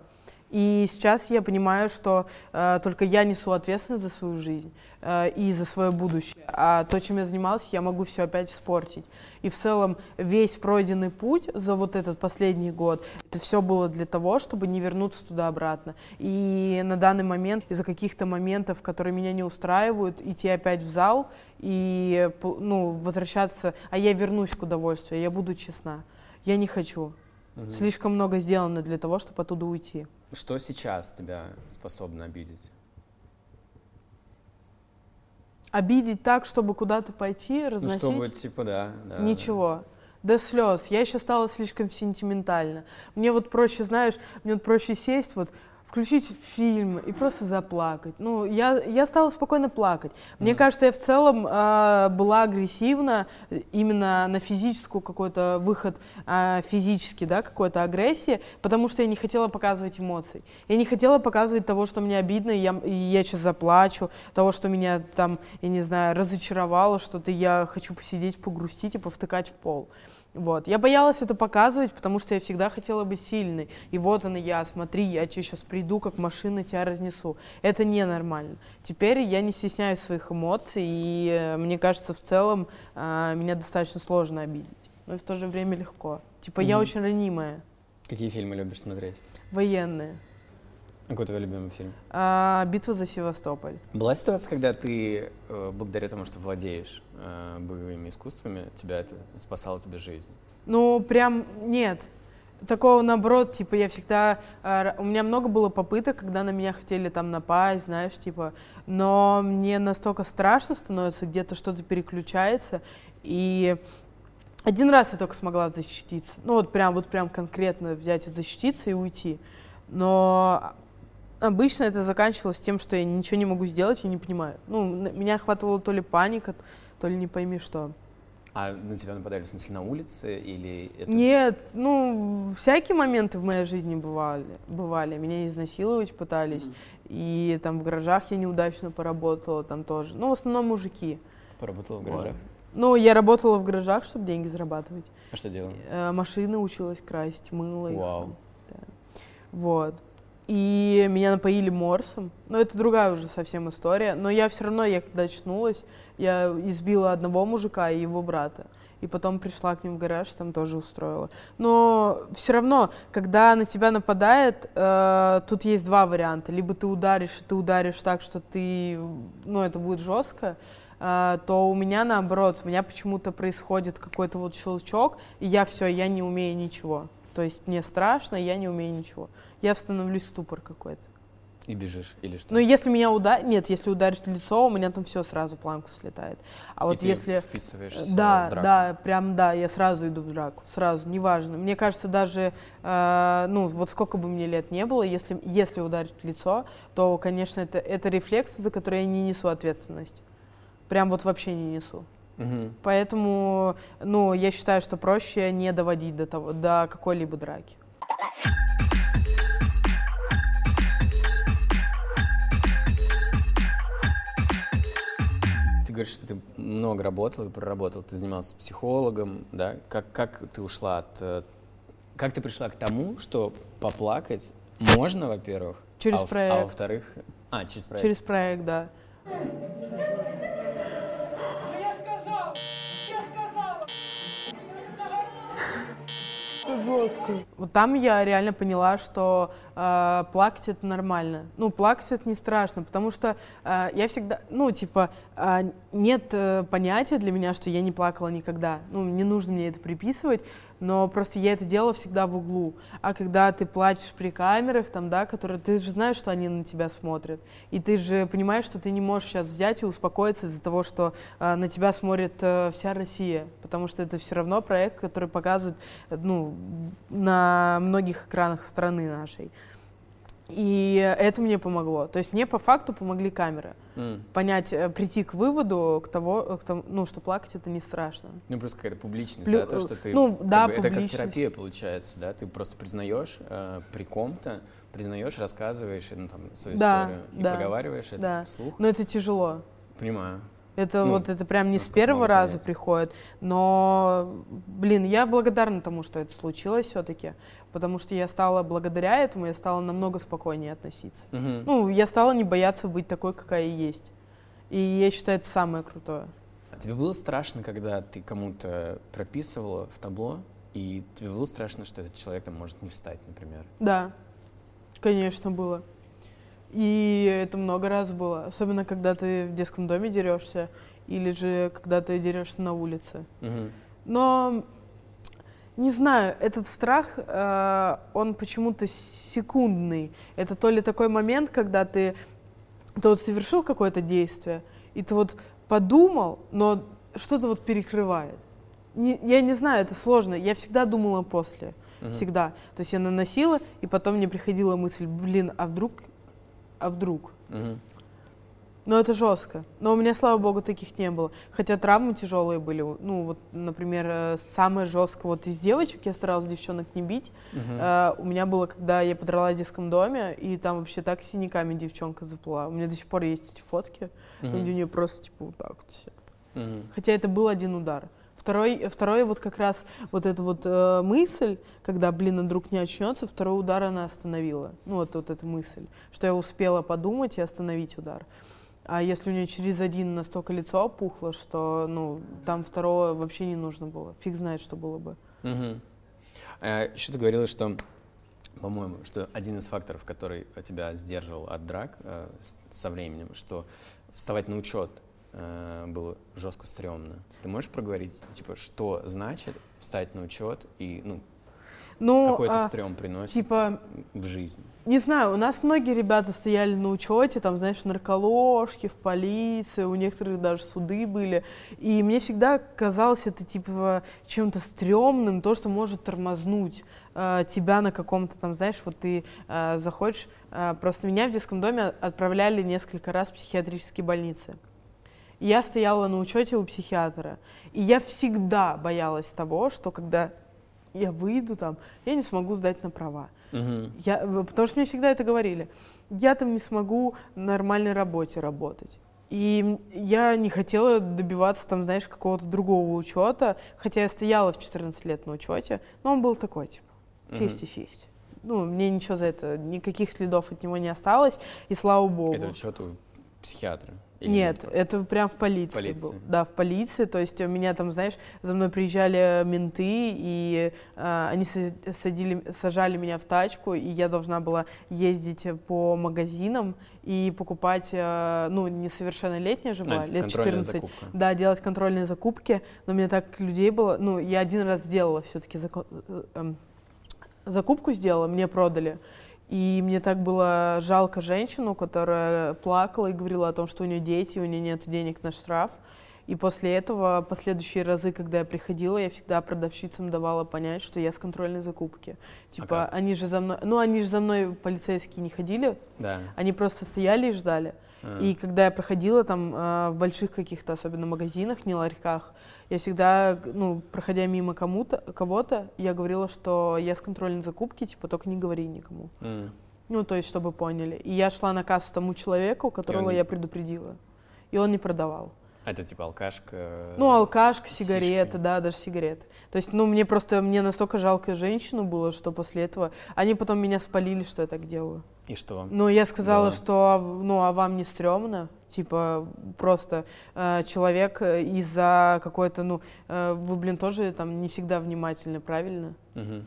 И сейчас я понимаю, что э, только я несу ответственность за свою жизнь и за свое будущее. А то, чем я занималась, я могу все опять испортить. И в целом весь пройденный путь за вот этот последний год, это все было для того, чтобы не вернуться туда обратно. И на данный момент из-за каких-то моментов, которые меня не устраивают, идти опять в зал и ну, возвращаться, а я вернусь к удовольствию, я буду честна. Я не хочу. Мгм. Слишком много сделано для того, чтобы оттуда уйти. Что сейчас тебя способно обидеть? Обидеть так, чтобы куда-то пойти, Ну, разносить, чтобы, типа, да. да. ничего. До слез. Я еще стала слишком сентиментальна. Мне вот проще, знаешь, мне вот проще сесть, вот включить фильм и просто заплакать. Ну, я, я стала спокойно плакать. Мне Мгм. кажется, я в целом а, была агрессивна э, именно на физическую какой-то выход а, физически, да, какой-то агрессии, потому что я не хотела показывать эмоций. Я не хотела показывать того, что мне обидно, и я, и я сейчас заплачу, того, что меня там, я не знаю, разочаровало что-то, я хочу посидеть, погрустить и повтыкать в пол. Вот. Я боялась это показывать, потому что я всегда хотела быть сильной. И вот она я, смотри, я тебе сейчас приду, как машина тебя разнесу. Это ненормально. Теперь я не стесняюсь своих эмоций, и э, мне кажется, в целом а, меня достаточно сложно обидеть. Но и в то же время легко. Типа я Мгм. очень ранимая, Какие фильмы любишь смотреть? военная. Какой твой любимый фильм? А, битва за Севастополь. Была ситуация, когда ты, э, благодаря тому, что владеешь э, боевыми искусствами, тебя это спасало тебе жизнь? Ну, прям нет. Такого наоборот, типа, я всегда... э, У меня много было попыток, когда на меня хотели там напасть, знаешь, типа... Но мне настолько страшно становится, где-то что-то переключается, и... Один раз я только смогла защититься. Ну, вот прям, вот прям конкретно взять и защититься и уйти. Но обычно это заканчивалось тем, что я ничего не могу сделать, я не понимаю. Ну, меня охватывала то ли паника, то ли не пойми что. А на тебя нападали, в смысле, на улице или это... Нет, ну, всякие моменты в моей жизни бывали. бывали. Меня изнасиловать пытались. И там в гаражах я неудачно поработала, там тоже. Ну, в основном мужики. Поработала в Вот. гаражах? Ну, я работала в гаражах, чтобы деньги зарабатывать. А что делала? Э, машины училась красить, мыла их. Вау. Да. Вот. И меня напоили морсом. Но это другая уже совсем история. Но я все равно, я когда очнулась, я избила одного мужика и его брата. И потом пришла к ним в гараж, там тоже устроила. Но все равно, когда на тебя нападает, э, тут есть два варианта. Либо ты ударишь, и ты ударишь так, что ты, ну, это будет жестко, э, то у меня наоборот, у меня почему-то происходит какой-то вот щелчок, и я все, я не умею ничего. То есть мне страшно, я не умею ничего. Я становлюсь в ступор какой-то. И бежишь, или что? Но если меня ударить, нет, если ударить в лицо, у меня там все сразу планку слетает. А И вот ты если... вписываешься Да, в драку? да, прям да, я сразу иду в драку, сразу, неважно. Мне кажется, даже, э, ну, вот сколько бы мне лет не было, если, если ударить в лицо, то, конечно, это, это рефлекс, за который я не несу ответственность. Прям вот вообще не несу. Мгм. Поэтому, ну, я считаю, что проще не доводить до, того, до какой-либо драки. Говоришь, что ты много работал и проработал, ты занимался психологом, да? Как, как ты ушла от... э, Как ты пришла к тому, что поплакать можно, во-первых, Через а, во- а проект. во-вторых... А, через проект. Через проект, да. Это жестко. Вот там я реально поняла, что э, плакать это нормально. Ну, плакать это не страшно, потому что э, я всегда, ну, типа, э, нет э, понятия для меня, что я не плакала никогда. Ну, не нужно мне это приписывать, но просто я это делала всегда в углу. А когда ты плачешь при камерах, там, да, которые, ты же знаешь, что они на тебя смотрят, и ты же понимаешь, что ты не можешь сейчас взять и успокоиться из-за того, что э, на тебя смотрит э, вся Россия, потому что это все равно проект, который показывает, э, ну, на многих экранах страны нашей. И это мне помогло. То есть мне по факту помогли камеры. М. Понять, э, прийти к выводу, к того, к тому, ну, что плакать это не страшно. Ну, просто какая-то публичность, Плю- да, то, что ты... ну, да, бы это как терапия получается, да, ты просто признаешь э, при ком-то, признаешь, рассказываешь, ну, там, свою Да, историю, и да, проговариваешь это да. вслух. Но это тяжело. Понимаю. Это Ну, вот это прям не с первого раза понять. приходит, но, блин, я благодарна тому, что это случилось все-таки, потому что я стала благодаря этому, я стала намного спокойнее относиться. Мгм. Ну, я стала не бояться быть такой, какая есть. И я считаю, это самое крутое. А тебе было страшно, когда ты кому-то прописывала в табло, и тебе было страшно, что этот человек там может не встать, например? Да, конечно, было. И это много раз было, особенно когда ты в детском доме дерешься, или же когда ты дерешься на улице. Мгм. Но не знаю, этот страх, э, он почему-то секундный. Это то ли такой момент, когда ты, ты вот совершил какое-то действие, и ты вот подумал, но что-то вот перекрывает. Не, я не знаю, это сложно. Я всегда думала после. Мгм. Всегда. То есть я наносила, и потом мне приходила мысль, блин, а вдруг, а вдруг? Мгм. Ну, это жестко. Но у меня, слава богу, таких не было. Хотя травмы тяжелые были. Ну, вот, например, э, самое жесткое вот из девочек, я старалась девчонок не бить. Мгм. Э, у меня было, когда я подралась в детском доме, и там вообще так синяками девчонка заплыла. У меня до сих пор есть эти фотки, Мгм. где у нее просто типа вот так вот все. Мгм. Хотя это был один удар. Второй, второй вот как раз вот эта вот э, мысль, когда, блин, а вдруг не очнется, второй удар она остановила. Ну вот, вот эта мысль, что я успела подумать и остановить удар. А если у нее через один настолько лицо опухло, что, ну, там второго вообще не нужно было. Фиг знает, что было бы. Мгм. А, Еще ты говорила, что, по-моему, что один из факторов, который тебя сдерживал от драк э, со временем, что вставать на учет э, было жестко стрёмно. Ты можешь проговорить, типа, что значит встать на учет и, ну, Ну, какой это а, стрём приносит типа, в жизнь? Не знаю, у нас многие ребята стояли на учете, там, знаешь, в нарколожке, в полиции, у некоторых даже суды были. И мне всегда казалось это, типа, чем-то стрёмным, то, что может тормознуть э, тебя на каком-то там, знаешь, вот ты э, заходишь. э, просто меня в детском доме отправляли несколько раз в психиатрические больницы. И я стояла на учете у психиатра. И я всегда боялась того, что когда я выйду там, я не смогу сдать на права. Мгм. Я, потому что мне всегда это говорили. Я там не смогу в нормальной работе работать. И я не хотела добиваться там, знаешь, какого-то другого учета, хотя я стояла в 14 лет на учете, но он был такой, типа, Мгм. 50-50. Ну, мне ничего за это, никаких следов от него не осталось, и слава богу. Это учет у психиатра? Или Нет, про- это прям в полиции, полиции? был. Да, в полиции. То есть у меня там, знаешь, за мной приезжали менты, и э, они са- садили, сажали меня в тачку, и я должна была ездить по магазинам и покупать, э, ну, несовершеннолетняя же А, была, типа лет контрольная 14. закупка. Да, делать контрольные закупки, но мне так людей было, ну, я один раз сделала все-таки закупку сделала, мне продали. И мне так было жалко женщину, которая плакала и говорила о том, что у нее дети, у нее нет денег на штраф. И после этого, последующие разы, когда я приходила, я всегда продавщицам давала понять, что я с контрольной закупки. Типа, как? они же за мной, ну, они же за мной полицейские не ходили, Да. они просто стояли и ждали. А. И когда я проходила там э, в больших каких-то, особенно магазинах, не ларьках, я всегда, ну, проходя мимо кому-то, кого-то, я говорила, что я с контрольной закупки, типа, только не говори никому. М. Ну, то есть, чтобы поняли. И я шла на кассу тому человеку, которого не- я предупредила. И он не продавал. Это типа алкашка. Ну, алкашка, сишки. сигареты, да, даже сигареты. То есть, ну, мне просто, мне настолько жалко женщину было, что после этого они потом меня спалили, что я так делаю. И что? Ну, я сказала, было? что, а ну, а вам не стрёмно? Типа, просто э, человек э, из-за какой-то, ну, э, вы, блин, тоже там не всегда внимательны, правильно? Мгм.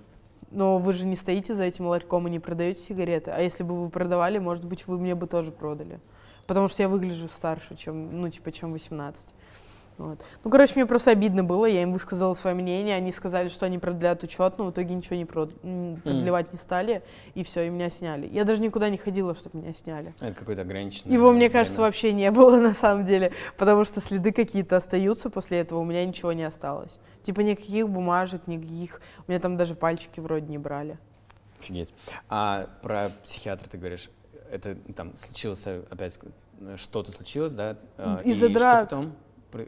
Но вы же не стоите за этим ларьком и не продаете сигареты. А если бы вы продавали, может быть, вы мне бы тоже продали. Потому что я выгляжу старше, чем, ну, типа, чем 18. Вот. Ну, короче, мне просто обидно было, я им высказала свое мнение, они сказали, что они продлят учет, но в итоге ничего не прод- продлевать не стали, и все, и меня сняли. Я даже никуда не ходила, чтобы меня сняли. Это какой-то ограниченный. Его, мне кажется, время. вообще не было на самом деле, потому что следы какие-то остаются после этого, у меня ничего не осталось. Типа никаких бумажек, никаких, у меня там даже пальчики вроде не брали. Офигеть. А про психиатра ты говоришь, это там случилось опять что-то случилось, да? А, Из-за и что драк. потом?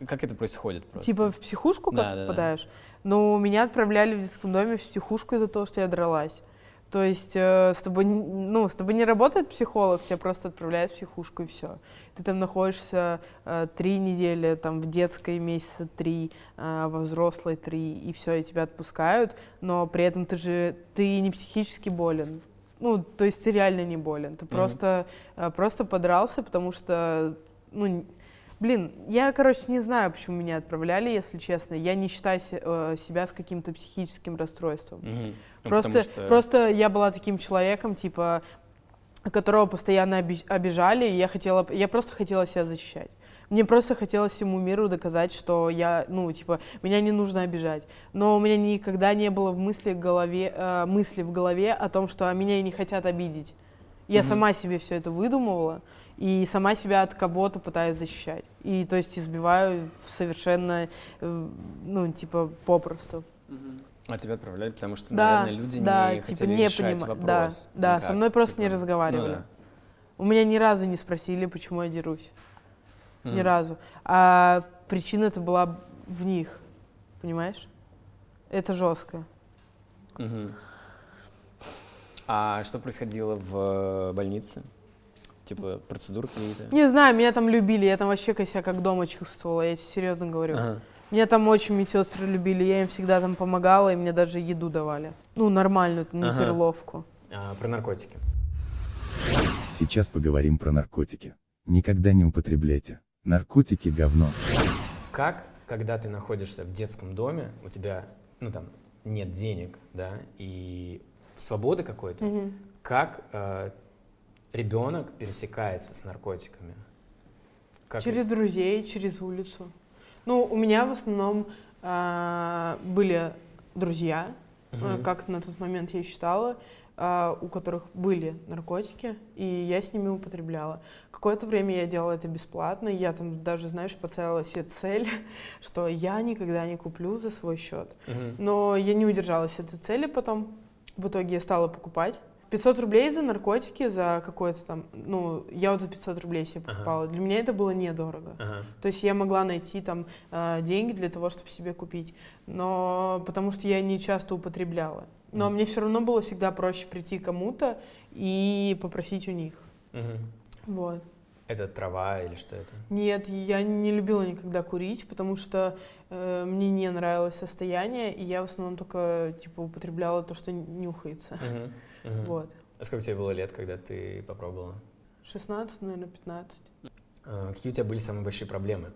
Как это происходит просто? Типа в психушку как Да, да, да. попадаешь? Ну, меня отправляли в детском доме в психушку из-за того, что я дралась. То есть э, с тобой, ну, с тобой не работает психолог, тебя просто отправляют в психушку и все. Ты там находишься э, три недели, там в детской месяца три, э, во взрослой три, и все, и тебя отпускают, но при этом ты же, ты не психически болен. Ну, то есть ты реально не болен. Ты Мгм. просто, э, просто подрался, потому что, ну, Блин, я, короче, не знаю, почему меня отправляли, если честно. Я не считаю э, себя с каким-то психическим расстройством. Ну, Просто, что- просто я была таким человеком, типа, которого постоянно оби- обижали, и я хотела, я просто хотела себя защищать. Мне просто хотелось всему миру доказать, что я, ну, типа, меня не нужно обижать. Но у меня никогда не было в мысли, в голове, э, мысли в голове о том, что меня не хотят обидеть. Я Мгм. сама себе все это выдумывала и сама себя от кого-то пытаюсь защищать. И то есть избиваю совершенно, э, ну, типа, попросту. А тебя отправляли, потому что, Да, наверное, люди да, не типа, хотели не решать понима- вопрос. да, да, со никак, мной просто не типа, разговаривали. ну да. У меня ни разу не спросили, почему я дерусь. Ни разу. А причина это была в них. Понимаешь? Это жестко. Мгм. А что происходило в больнице? Типа процедуры какие-то? Не знаю, меня там любили, я там вообще себя как дома чувствовала, я тебе серьезно говорю. Ага. Меня там очень медсестры любили, я им всегда там помогала, и мне даже еду давали. Ну, нормальную, не Ага. перловку. А, про наркотики. Сейчас поговорим про наркотики. Никогда не употребляйте. Наркотики говно. Как, когда ты находишься в детском доме, у тебя, ну там, нет денег, да, и свободы какой-то, Мгм. как э, ребенок пересекается с наркотиками? Как Через друзей, через улицу. Ну, у меня в основном а, были друзья, э, как на тот момент я считала, у которых были наркотики, и я с ними употребляла. Какое-то время я делала это бесплатно, я там даже, знаешь, поставила себе цель, что я никогда не куплю за свой счет. Мгм. Но я не удержалась этой цели потом. В итоге я стала покупать. 500 рублей за наркотики, за какое-то там... Ну, я вот за 500 рублей себе Ага. покупала. Для меня это было недорого. Ага. То есть я могла найти там э, деньги для того, чтобы себе купить. Но потому что я не часто употребляла. Но мне все равно было всегда проще прийти к кому-то и попросить у них. Мгм. Вот. Это трава или что это? Нет, я не любила никогда курить, потому что э, мне не нравилось состояние, и я в основном только типа употребляла то, что нюхается. Мгм. Мгм. Вот. А сколько тебе было лет, когда ты попробовала? 16, наверное, 15. А, Какие у тебя были самые большие проблемы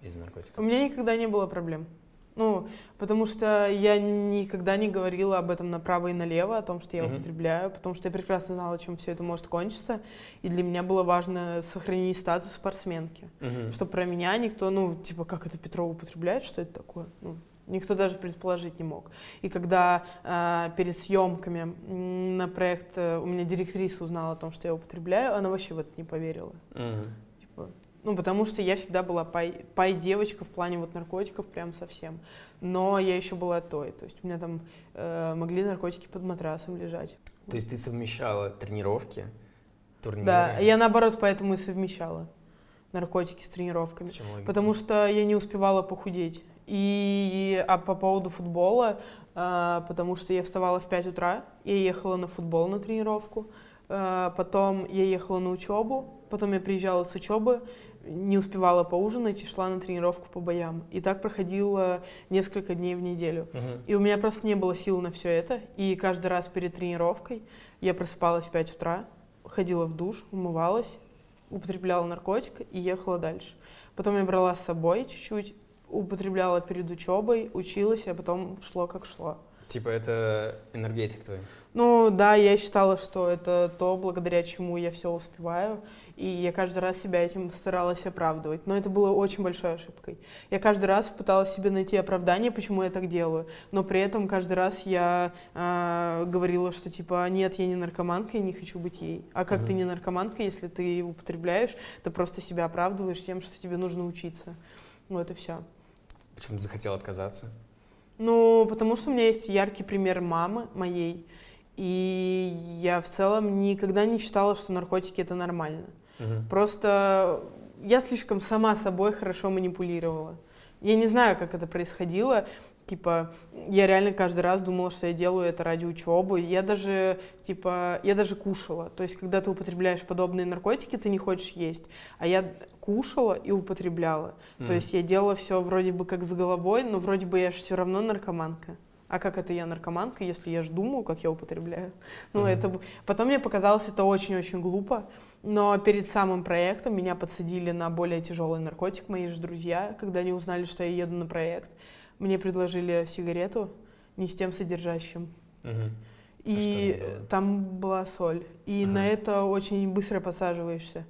из наркотиков? У меня никогда не было проблем. Ну, потому что я никогда не говорила об этом направо и налево, о том, что я Мгм. употребляю, потому что я прекрасно знала, чем все это может кончиться. И для меня было важно сохранить статус спортсменки. Мгм. Что про меня никто, ну, типа, как это Петрова употребляет, что это такое? Ну, никто даже предположить не мог. И когда а, перед съемками на проект э, у меня директриса узнала о том, что я употребляю, она вообще в это не поверила. Мгм. Ну, потому что я всегда была пай, пай-девочка в плане вот наркотиков прям совсем. Но я еще была той. То есть у меня там э, могли наркотики под матрасом лежать. То есть ты совмещала тренировки, турниры? Да, я наоборот поэтому и совмещала наркотики с тренировками. Потому что я не успевала похудеть. И а по поводу футбола, а, потому что я вставала в 5 утра, я ехала на футбол на тренировку, а, потом я ехала на учебу, потом я приезжала с учебы, не успевала поужинать и шла на тренировку по боям. И так проходило несколько дней в неделю. Мгм. И у меня просто не было сил на все это. И каждый раз перед тренировкой я просыпалась в 5 утра, ходила в душ, умывалась, употребляла наркотик и ехала дальше. Потом я брала с собой чуть-чуть, употребляла перед учебой, училась, а потом шло как шло. Типа это энергетик твой? Ну да, я считала, что это то, благодаря чему я все успеваю, и я каждый раз себя этим старалась оправдывать. Но это было очень большой ошибкой. Я каждый раз пыталась себе найти оправдание, почему я так делаю, но при этом каждый раз я а, говорила, что типа нет, я не наркоманка, я не хочу быть ей. А как ты Мгм. не наркоманка, если ты употребляешь, ты просто себя оправдываешь тем, что тебе нужно учиться. Вот и все. Почему ты захотел отказаться? Ну, потому что у меня есть яркий пример мамы моей, и я в целом никогда не считала, что наркотики это нормально. Мгм. Просто я слишком сама собой хорошо манипулировала. Я не знаю, как это происходило. Типа, я реально каждый раз думала, что я делаю это ради учебы. Я даже, типа, я даже кушала. То есть, когда ты употребляешь подобные наркотики, ты не хочешь есть. А я кушала и употребляла. То Мгм. есть я делала все вроде бы как с головой, но вроде бы я же все равно наркоманка. А как это я наркоманка, если я же думаю, как я употребляю? Ну, Мгм. это... Потом мне показалось это очень-очень глупо, но перед самым проектом меня подсадили на более тяжелый наркотик мои же друзья, когда они узнали, что я еду на проект. Мне предложили сигарету не с тем содержащим. Мгм. И что там была соль. И Ага. на это очень быстро подсаживаешься.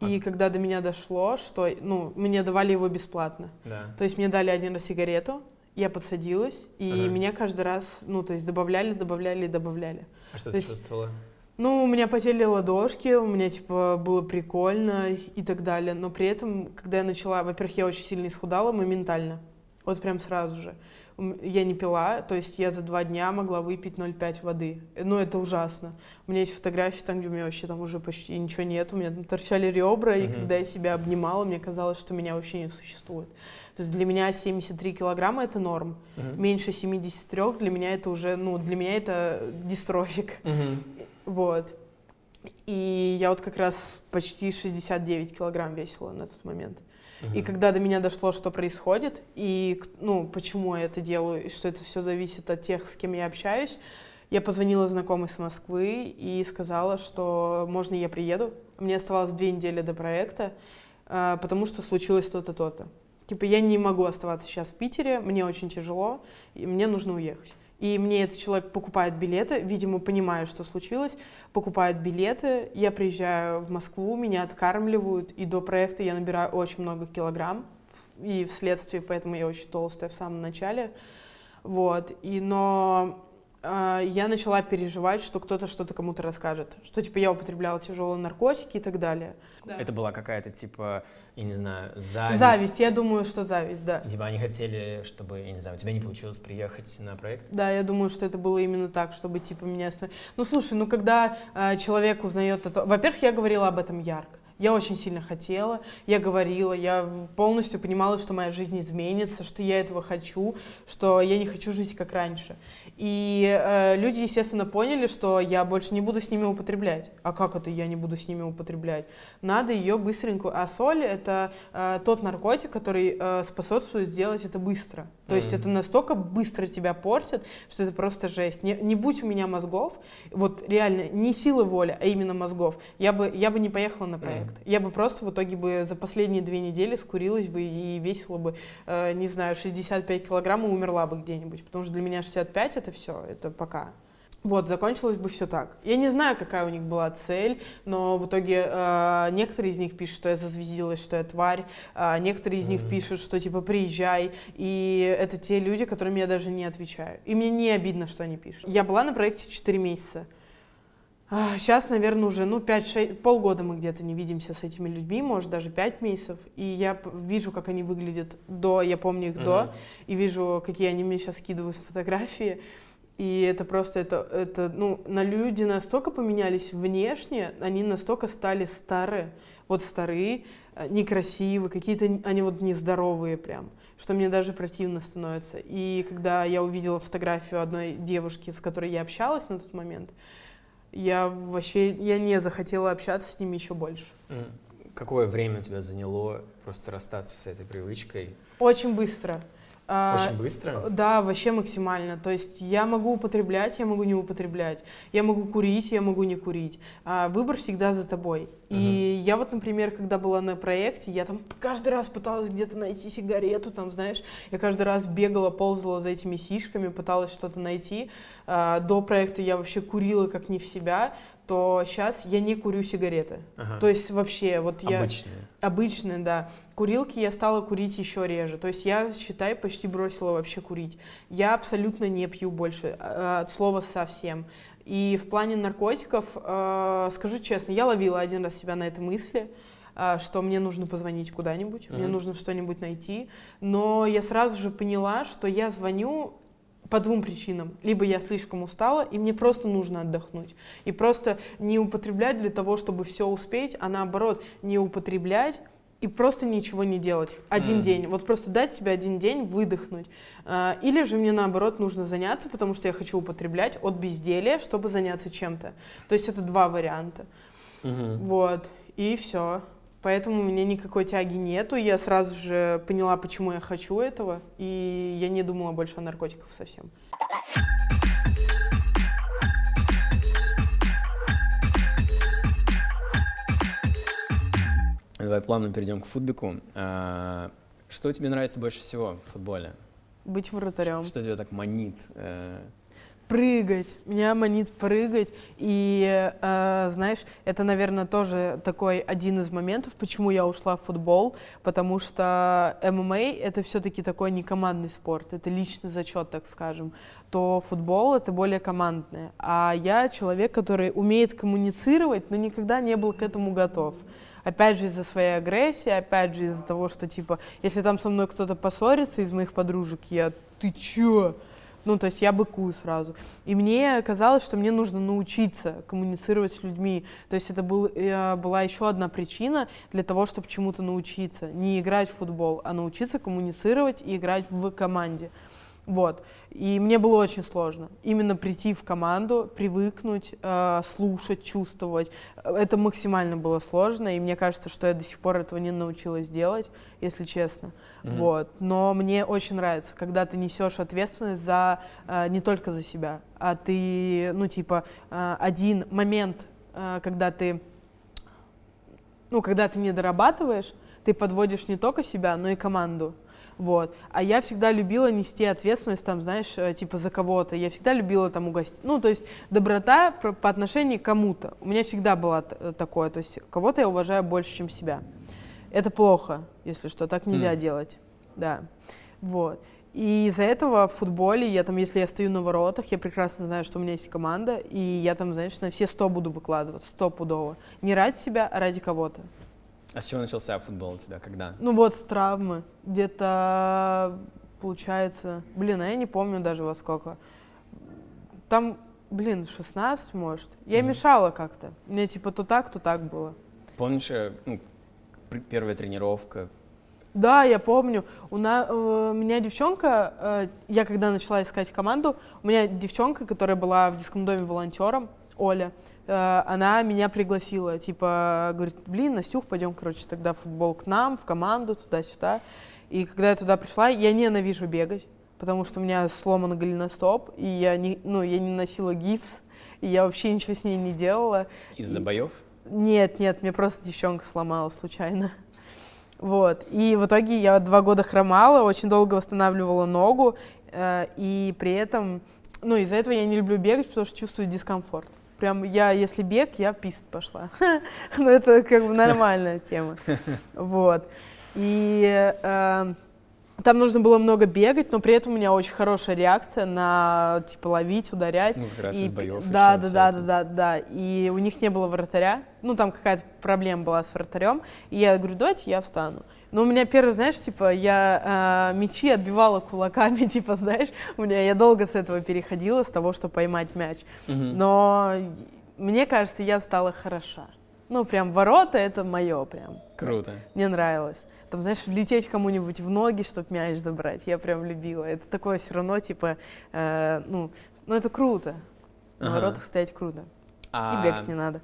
И когда до меня дошло, что, ну, мне давали его бесплатно. Да. То есть мне дали один раз сигарету, я подсадилась, и Ага. меня каждый раз, ну, то есть добавляли, добавляли, добавляли. А что То ты есть- чувствовала? Ну, у меня потели ладошки, у меня, типа, было прикольно и так далее. Но при этом, когда я начала, во-первых, я очень сильно исхудала моментально. Вот прям сразу же. Я не пила, то есть я за два дня могла выпить 0,5 воды. Ну, это ужасно. У меня есть фотографии там, где у меня вообще там уже почти ничего нет. У меня там торчали ребра, и Мгм. когда я себя обнимала, мне казалось, что меня вообще не существует. То есть для меня 73 килограмма — это норм. Мгм. Меньше 73 для меня это уже, ну, для меня это дистрофик. Мгм. Вот. И я вот как раз почти 69 килограмм весила на тот момент. И когда до меня дошло, что происходит, и ну, почему я это делаю, и что это все зависит от тех, с кем я общаюсь, я позвонила знакомой с Москвы и сказала, что можно я приеду. Мне оставалось две недели до проекта, а, потому что случилось то-то, то-то. Типа я не могу оставаться сейчас в Питере, мне очень тяжело, и мне нужно уехать. И мне этот человек покупает билеты, видимо, понимая, что случилось, покупает билеты, я приезжаю в Москву, меня откармливают, и до проекта я набираю очень много килограмм, и вследствие, поэтому я очень толстая в самом начале. Вот, и но я начала переживать, что кто-то что-то кому-то расскажет, что типа я употребляла тяжелые наркотики и так далее. Это была какая-то, типа, я не знаю, зависть. Зависть, я думаю, что зависть, да. Типа они хотели, чтобы, я не знаю, у тебя не получилось приехать на проект? Да, я думаю, что это было именно так, чтобы типа меня... Ну слушай, ну когда э, человек узнает это... Во-первых, я говорила об этом ярко. Я очень сильно хотела, я говорила, я полностью понимала, что моя жизнь изменится, что я этого хочу, что я не хочу жить как раньше. И э, люди, естественно, поняли, что я больше не буду с ними употреблять. А как это я не буду с ними употреблять? Надо ее быстренько. А соль это э, тот наркотик, который э, способствует сделать это быстро. То есть Мгм. это настолько быстро тебя портит, что это просто жесть. Не, не будь у меня мозгов, вот реально не силы воли, а именно мозгов, я бы, я бы не поехала на проект. Я бы просто в итоге бы за последние две недели скурилась бы и весила бы, э, не знаю, 65 килограмм и умерла бы где-нибудь. Потому что для меня 65 это все, это пока. Вот, закончилось бы все так. Я не знаю, какая у них была цель, но в итоге э, некоторые из них пишут, что я зазвездилась, что я тварь, а некоторые из них Мгм. пишут, что типа приезжай, и это те люди, которым я даже не отвечаю. И мне не обидно, что они пишут. Я была на проекте 4 месяца. Сейчас, наверное, уже, ну, 5-6, полгода мы где-то не видимся с этими людьми, может, даже 5 месяцев. И я вижу, как они выглядят до, я помню их до, Мгм. и вижу, какие они мне сейчас скидывают фотографии. И это просто, это, это, ну, на люди настолько поменялись внешне, они настолько стали старые, вот старые, э, некрасивые, какие-то они вот нездоровые прям, что мне даже противно становится. И когда я увидела фотографию одной девушки, с которой я общалась на тот момент, я вообще, я не захотела общаться с ними еще больше. Какое время у тебя заняло просто расстаться с этой привычкой? Очень быстро. А, Очень быстро? Да, вообще максимально. То есть я могу употреблять, я могу не употреблять. Я могу курить, я могу не курить. А выбор всегда за тобой. И я вот, например, когда была на проекте, я там каждый раз пыталась где-то найти сигарету, там, знаешь, я каждый раз бегала, ползала за этими сишками, пыталась что-то найти. А, До проекта я вообще курила как не в себя, то сейчас я не курю сигареты. Ага. То есть вообще, вот я... Обычные. Обычные, да. Курилки я стала курить еще реже. То есть я, считай, почти бросила вообще курить. Я абсолютно не пью больше, э, от слова совсем. И в плане наркотиков, э, скажу честно, я ловила один раз себя на этой мысли, э, что мне нужно позвонить куда-нибудь, мне Мгм. нужно что-нибудь найти. Но я сразу же поняла, что я звоню по двум причинам. Либо я слишком устала, и мне просто нужно отдохнуть. И просто не употреблять для того, чтобы все успеть, а наоборот, не употреблять и просто ничего не делать. Один Мгм. день. Вот просто дать себе один день выдохнуть. А, Или же мне наоборот нужно заняться, потому что я хочу употреблять от безделия, чтобы заняться чем-то. То есть это два варианта. Мгм. Вот. И все. Поэтому у меня никакой тяги нету. Я сразу же поняла, почему я хочу этого. И я не думала больше о наркотиках совсем. Давай плавно перейдем к футбику. А, Что тебе нравится больше всего в футболе? Быть вратарем. Что тебя так манит? Прыгать. Меня манит прыгать. И, э, знаешь, это, наверное, тоже такой один из моментов, почему я ушла в футбол, потому что ММА — это все-таки такой не командный спорт, это личный зачет, так скажем, то футбол — это более командное. А я человек, который умеет коммуницировать, но никогда не был к этому готов опять же из-за своей агрессии, опять же из-за того, что, типа, если там со мной кто-то поссорится из моих подружек, я, ты чё? Ну, то есть я быкую сразу. И мне казалось, что мне нужно научиться коммуницировать с людьми. То есть это был, э, была еще одна причина для того, чтобы чему-то научиться. Не играть в футбол, а научиться коммуницировать и играть в команде. Вот. И мне было очень сложно. Именно прийти в команду, привыкнуть, э, слушать, чувствовать. Это максимально было сложно, и мне кажется, что я до сих пор этого не научилась делать, если честно. Mm-hmm. Вот. Но мне очень нравится, когда ты несешь ответственность за э, не только за себя, а ты, ну, типа, э, один момент, э, когда ты, ну, когда ты не дорабатываешь, ты подводишь не только себя, но и команду. Вот. А я всегда любила нести ответственность, там, знаешь, э, типа за кого-то. Я всегда любила там угостить. Ну, то есть доброта по, отношению к кому-то. У меня всегда было э, такое. То есть кого-то я уважаю больше, чем себя. Это плохо, если что. Так нельзя mm. делать. Да. Вот. И из-за этого в футболе, я там, если я стою на воротах, я прекрасно знаю, что у меня есть команда, и я там, знаешь, на все сто буду выкладываться, стопудово. Не ради себя, а ради кого-то. А с чего начался футбол у тебя? Когда? Ну вот с травмы. Где-то, получается, блин, а я не помню даже во сколько. Там, блин, 16, может. Я mm-hmm. мешала как-то. Мне типа то так, то так было. Помнишь, э, ну, первая тренировка? Да, я помню. У, на, э, у меня девчонка, э, я когда начала искать команду, у меня девчонка, которая была в детском доме волонтером, Оля, э, она меня пригласила, типа, говорит, блин, Настюх, пойдем, короче, тогда в футбол к нам, в команду, туда-сюда. И когда я туда пришла, я ненавижу бегать, потому что у меня сломан голеностоп, и я не, ну, я не носила гипс, и я вообще ничего с ней не делала. Из-за боев? Нет, нет, мне просто девчонка сломала случайно. Вот. И в итоге я два года хромала, очень долго восстанавливала ногу, э, и при этом, ну, из-за этого я не люблю бегать, потому что чувствую дискомфорт. Прям я, если бег, я пист пошла. ну, это как бы нормальная тема. Вот. И э, там нужно было много бегать, но при этом у меня очень хорошая реакция на, типа, ловить, ударять. Ну, как раз и, из боев Да, да, да, да, да, да. И у них не было вратаря. Ну, там какая-то проблема была с вратарем. И я говорю, давайте я встану. Но у меня первый, знаешь, типа, я э, мячи отбивала кулаками, типа, знаешь, у меня я долго с этого переходила, с того, чтобы поймать мяч. Угу. Но мне кажется, я стала хороша. Ну, прям ворота — это мое прям. Круто. Мне нравилось. Там, знаешь, влететь кому-нибудь в ноги, чтобы мяч забрать. Я прям любила. Это такое все равно, типа, э, ну, ну, это круто. На ага. воротах стоять круто. А... И бегать не надо.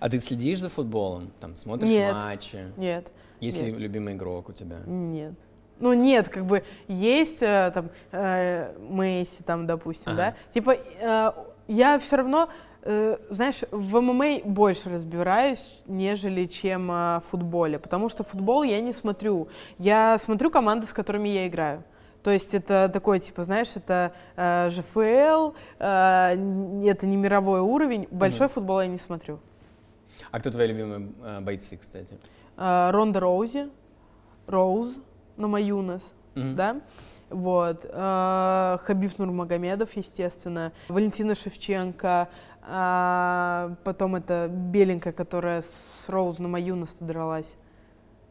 А ты следишь за футболом? Там смотришь нет, матчи? Нет. Есть ли любимый игрок у тебя? Нет. Ну нет, как бы есть э, там э, Месси, там, допустим, ага. да. Типа э, я все равно, знаешь, в ММА больше разбираюсь, нежели чем в футболе, потому что футбол я не смотрю. Я смотрю команды, с которыми я играю. То есть это такой, типа, знаешь, это э, ЖФЛ, э, это не мировой уровень. Большой mm-hmm. футбол я не смотрю. А кто твои любимые э, бойцы, кстати? Э, Ронда Роузи, Роуз, Намаюнас, mm-hmm. да? Вот. Э, Хабиб Нурмагомедов, естественно. Валентина Шевченко. Э, потом это беленькая, которая с Роуз Намаюнас дралась.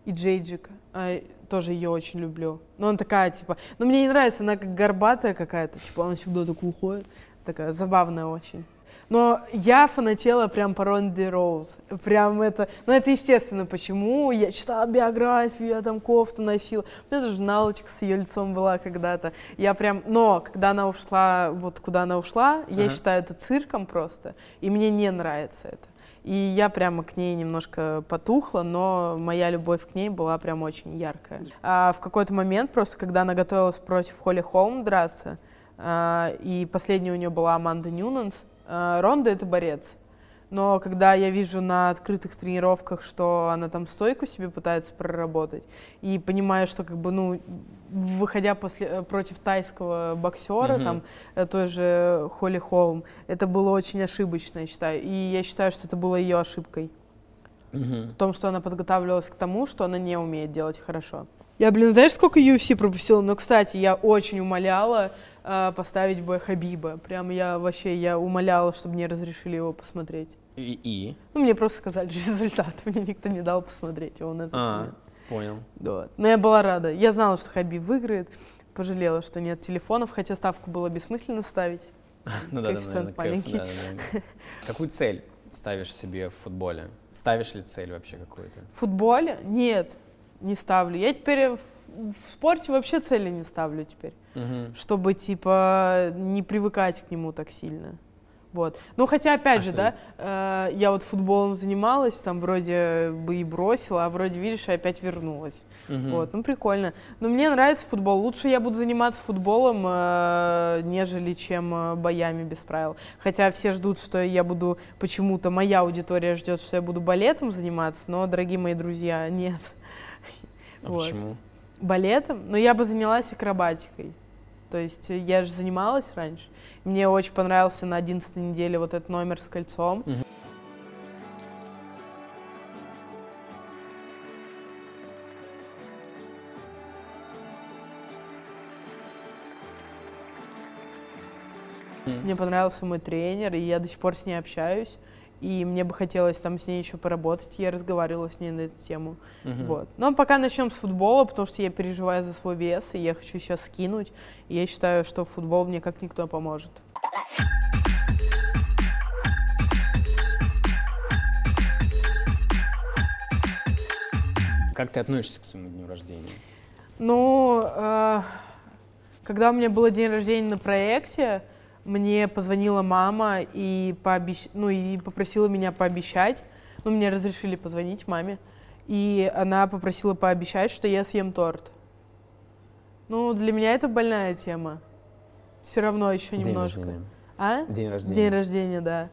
И Джейджик. Э, тоже ее очень люблю. Но она такая, типа, ну мне не нравится, она как горбатая какая-то, типа, она всегда так уходит, такая забавная очень. Но я фанатела прям по Ронди Роуз. Прям это... Ну, это естественно, почему. Я читала биографию, я там кофту носила. У меня даже налочка с ее лицом была когда-то. Я прям... Но когда она ушла, вот куда она ушла, uh-huh. я считаю это цирком просто. И мне не нравится это. И я прямо к ней немножко потухла, но моя любовь к ней была прям очень яркая. А в какой-то момент, просто когда она готовилась против Холли Холм драться, а, и последняя у нее была Аманда Ньюнанс, а, Ронда — это борец. Но когда я вижу на открытых тренировках, что она там стойку себе пытается проработать, и понимаю, что как бы, ну, выходя после, э, против тайского боксера, Мгм. там, э, той же Холли Холм, это было очень ошибочно, я считаю. И я считаю, что это было ее ошибкой. Мгм. В том, что она подготавливалась к тому, что она не умеет делать хорошо. Я, блин, знаешь, сколько UFC пропустила? Но, кстати, я очень умоляла э, поставить бы Хабиба. Прям я вообще, я умоляла, чтобы мне разрешили его посмотреть. И, и? Ну, мне просто сказали результат, мне никто не дал посмотреть его на этот А, момент. понял. Да. Но я была рада. Я знала, что Хабиб выиграет. Пожалела, что нет телефонов, хотя ставку было бессмысленно ставить. Ну да, да, маленький. Какую цель ставишь себе в футболе? Ставишь ли цель вообще какую-то? В футболе? Нет, не ставлю. Я теперь в, спорте вообще цели не ставлю теперь. Мгм. чтобы, типа, не привыкать к нему так сильно. Вот. Ну, хотя, опять А же, да, э, я вот футболом занималась, там вроде бы и бросила, а вроде, видишь, и опять вернулась. Мгм. Вот, ну, прикольно. Но мне нравится футбол. Лучше я буду заниматься футболом, э, нежели чем э, боями без правил. Хотя все ждут, что я буду, почему-то моя аудитория ждет, что я буду балетом заниматься, но, дорогие мои друзья, нет. А Вот. почему? Балетом? Но я бы занялась акробатикой. То есть э, я же занималась раньше. Мне очень понравился на 11 неделе вот этот номер с кольцом. Мгм. Мне понравился мой тренер, и я до сих пор с ней общаюсь. И мне бы хотелось там с ней еще поработать. Я разговаривала с ней на эту тему. Мгм. Вот. Но пока начнем с футбола, потому что я переживаю за свой вес, и я хочу сейчас скинуть. И я считаю, что футбол мне как никто поможет. Как ты относишься к своему дню рождения? Ну, э, когда у меня был день рождения на проекте, мне позвонила мама и, пообещ... ну, и попросила меня пообещать. Ну, мне разрешили позвонить маме. И она попросила пообещать, что я съем торт. Ну, для меня это больная тема. Все равно еще День немножко. рождения. А? День рождения. День рождения, да.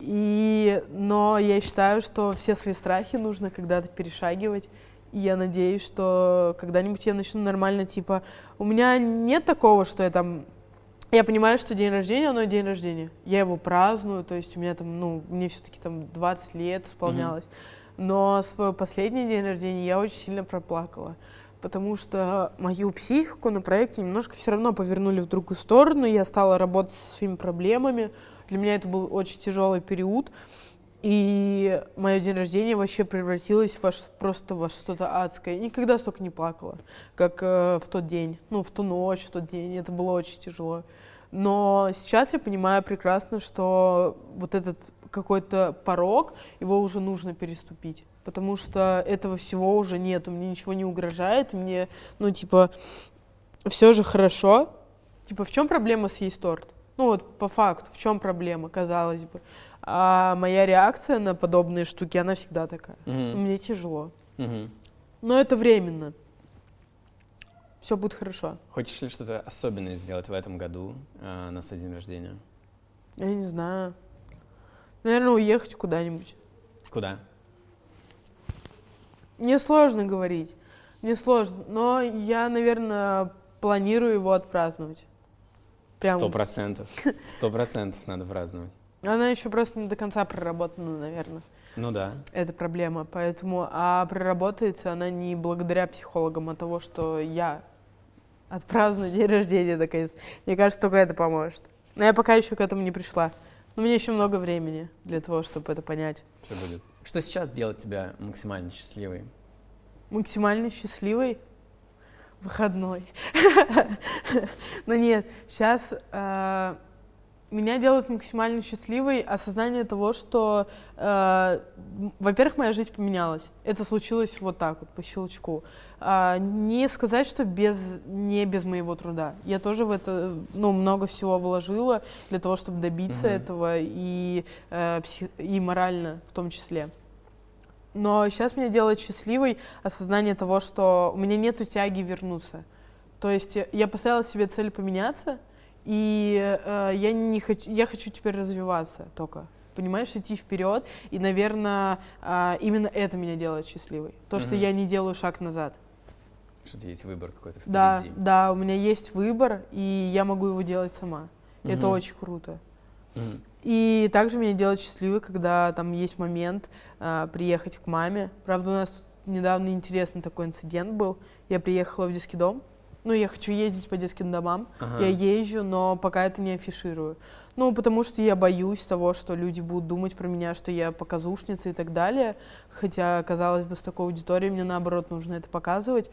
И, но я считаю, что все свои страхи нужно когда-то перешагивать. И я надеюсь, что когда-нибудь я начну нормально, типа, у меня нет такого, что я там... Я понимаю, что день рождения, оно и день рождения. Я его праздную, то есть у меня там, ну, мне все-таки там 20 лет исполнялось. Но свой последний день рождения я очень сильно проплакала. Потому что мою психику на проекте немножко все равно повернули в другую сторону. Я стала работать со своими проблемами. Для меня это был очень тяжелый период. И мое день рождения вообще превратилось во просто во что-то адское. Никогда столько не плакала, как э, в тот день. Ну, в ту ночь, в тот день. Это было очень тяжело. Но сейчас я понимаю прекрасно, что вот этот какой-то порог, его уже нужно переступить. Потому что этого всего уже нету, мне ничего не угрожает, мне, ну, типа, все же хорошо. Типа, в чем проблема съесть торт? Ну, вот по факту, в чем проблема, казалось бы. А моя реакция на подобные штуки, она всегда такая. Мгм. Мне тяжело. Мгм. Но это временно. Все будет хорошо. Хочешь ли что-то особенное сделать в этом году э, на свой день рождения? Я не знаю. Наверное, уехать куда-нибудь. Куда? Мне сложно говорить. Мне сложно. Но я, наверное, планирую его отпраздновать. Прям. Сто процентов. Сто процентов надо праздновать. Она еще просто не до конца проработана, наверное. Ну да. Это проблема. Поэтому, а проработается она не благодаря психологам, а того, что я отпраздную день рождения наконец. Мне кажется, только это поможет. Но я пока еще к этому не пришла. Но мне еще много времени для того, чтобы это понять. Все будет. Что сейчас делает тебя максимально счастливой? максимально счастливой выходной. Но нет, сейчас меня делает максимально счастливой осознание того, что, э, во-первых, моя жизнь поменялась. Это случилось вот так вот, по щелчку. А, не сказать, что без, не без моего труда. Я тоже в это ну, много всего вложила для того, чтобы добиться Мгм. этого, и, э, псих- и морально в том числе. Но сейчас меня делает счастливой осознание того, что у меня нету тяги вернуться. То есть я поставила себе цель поменяться, и э, я не хочу, я хочу теперь развиваться только. понимаешь, идти вперед. И, наверное, а, именно это меня делает счастливой. То, что я не делаю шаг назад. Что у тебя есть выбор какой-то Да, впереди. да, у меня есть выбор, и я могу его делать сама. И Это очень круто. И также меня делает счастливой, когда там есть момент а, приехать к маме. Правда, у нас недавно интересный такой инцидент был. Я приехала в детский дом. Ну, я хочу ездить по детским домам. Ага. Я езжу, но пока это не афиширую. Ну, потому что я боюсь того, что люди будут думать про меня, что я показушница и так далее. Хотя, казалось бы, с такой аудиторией мне, наоборот, нужно это показывать.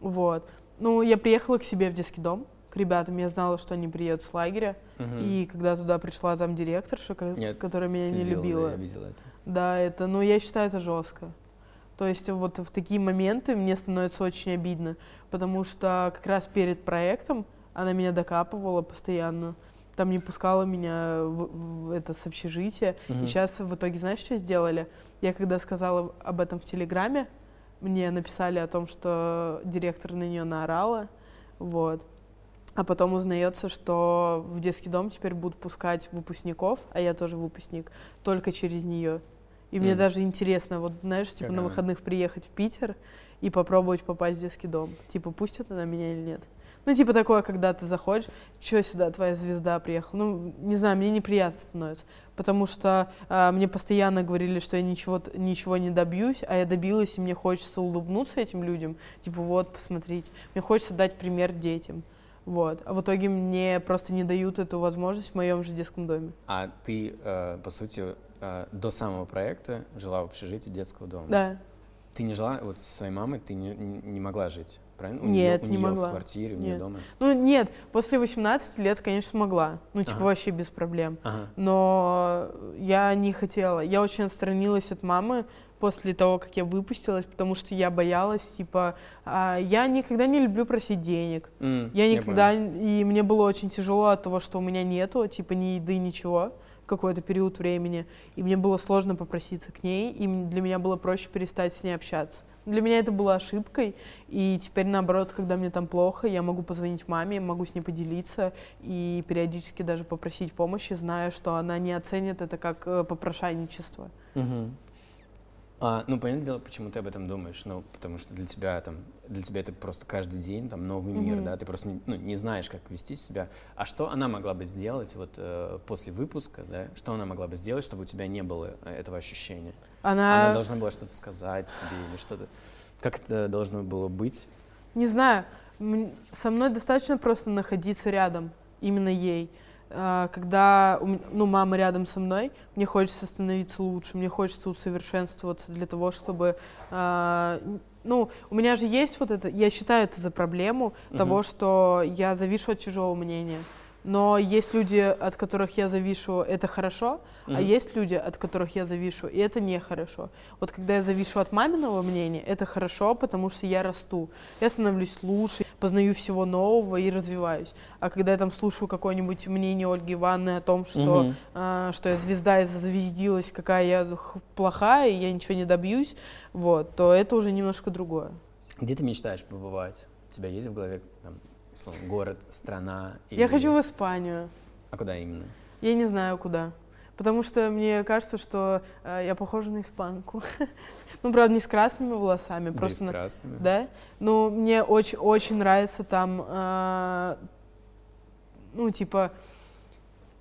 Вот. Ну, я приехала к себе в детский дом, к ребятам. Я знала, что они приедут с лагеря. Мгм. И когда туда пришла там директорша, Нет, которая меня не Следил, да, любила. я видел это. Да, это, ну, я считаю, это жестко. То есть вот в такие моменты мне становится очень обидно, потому что как раз перед проектом она меня докапывала постоянно, там не пускала меня в, в это с общежития. Мгм. И сейчас в итоге, знаешь, что сделали? Я когда сказала об этом в Телеграме, мне написали о том, что директор на нее наорала, вот. А потом узнается, что в детский дом теперь будут пускать выпускников, а я тоже выпускник, только через нее. И мне М. даже интересно, вот знаешь, типа Как на она? выходных приехать в Питер и попробовать попасть в детский дом. Типа, пустят она меня или нет. Ну, типа такое, когда ты заходишь, что сюда твоя звезда приехала. Ну, не знаю, мне неприятно становится. Потому что а, мне постоянно говорили, что я ничего, ничего не добьюсь, а я добилась, и мне хочется улыбнуться этим людям. Типа, вот, посмотрите. Мне хочется дать пример детям. Вот. А в итоге мне просто не дают эту возможность в моем же детском доме. А ты, э, по сути, э, до самого проекта жила в общежитии детского дома. Да. Ты не жила, вот со своей мамой ты не, не не могла жить, правильно? У Нет, у не неё могла. в квартире, у нее Нет. дома. Ну, нет, после 18 лет, конечно, могла. Ну, типа, Ага. вообще без проблем. Ага. но я не хотела. Я очень отстранилась от мамы после того, как я выпустилась, потому что я боялась, типа, а, я никогда не люблю просить денег. М, Я я никогда, понял. и мне было очень тяжело от того, что у меня нету, типа, ни еды, ничего какой-то период времени, и мне было сложно попроситься к ней, и для меня было проще перестать с ней общаться. Для меня это было ошибкой, и теперь, наоборот, когда мне там плохо, я могу позвонить маме, могу с ней поделиться и периодически даже попросить помощи, зная, что она не оценит это как э, попрошайничество. Мгм. А, ну, понятное дело, почему ты об этом думаешь. Ну, потому что для тебя там, для тебя это просто каждый день, там, новый мир, Мгм. да, ты просто не, ну, не знаешь, как вести себя. А что она могла бы сделать вот э, после выпуска, да, что она могла бы сделать, чтобы у тебя не было э, этого ощущения? Она, Она должна была что-то сказать себе или что-то. Как это должно было быть? не знаю, со мной достаточно просто находиться рядом, именно ей. А, Когда ну, мама рядом со мной, мне хочется становиться лучше, мне хочется усовершенствоваться для того, чтобы... а, ну, у меня же есть вот это, я считаю это за проблему того, Мгм. что я завишу от чужого мнения. Но есть люди, от которых я завишу, это хорошо, а Мгм. есть люди, от которых я завишу, и это нехорошо. Вот когда я завишу от маминого мнения, это хорошо, потому что я расту. Я становлюсь лучше, познаю всего нового и развиваюсь. А когда я там слушаю какое-нибудь мнение Ольги Ивановны о том, что, Мгм. а, что я звезда и зазвездилась, какая я плохая, и я ничего не добьюсь, вот, то это уже немножко другое. Где ты мечтаешь побывать? У тебя есть в голове там, условно, город, страна? Я или- хочу в Испанию. А куда именно? Я не знаю, куда. Потому что мне кажется, что э, я похожа на испанку. ну, правда, не с красными волосами, просто с на- красными? Да? Но мне очень, очень нравится там, а, ну, типа,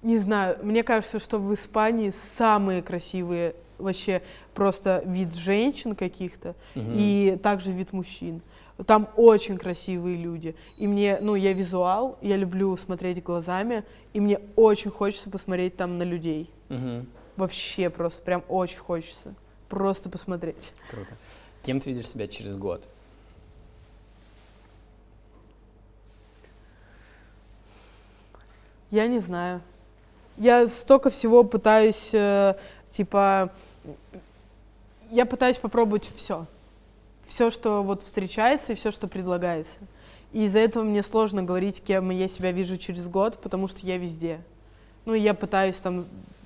не знаю, мне кажется, что в Испании самые красивые вообще просто вид женщин каких-то Мгм. и также вид мужчин. Там очень красивые люди. И мне, ну, я визуал, я люблю смотреть глазами, и мне очень хочется посмотреть там на людей. Мгм. Вообще просто, прям очень хочется. Просто посмотреть. Круто. Кем ты видишь себя через год? Я не знаю. Я столько всего пытаюсь, э, типа, я пытаюсь попробовать все. Все, что вот встречается и все, что предлагается. И из-за этого мне сложно говорить, кем я себя вижу через год, потому что я везде. Ну, я пытаюсь там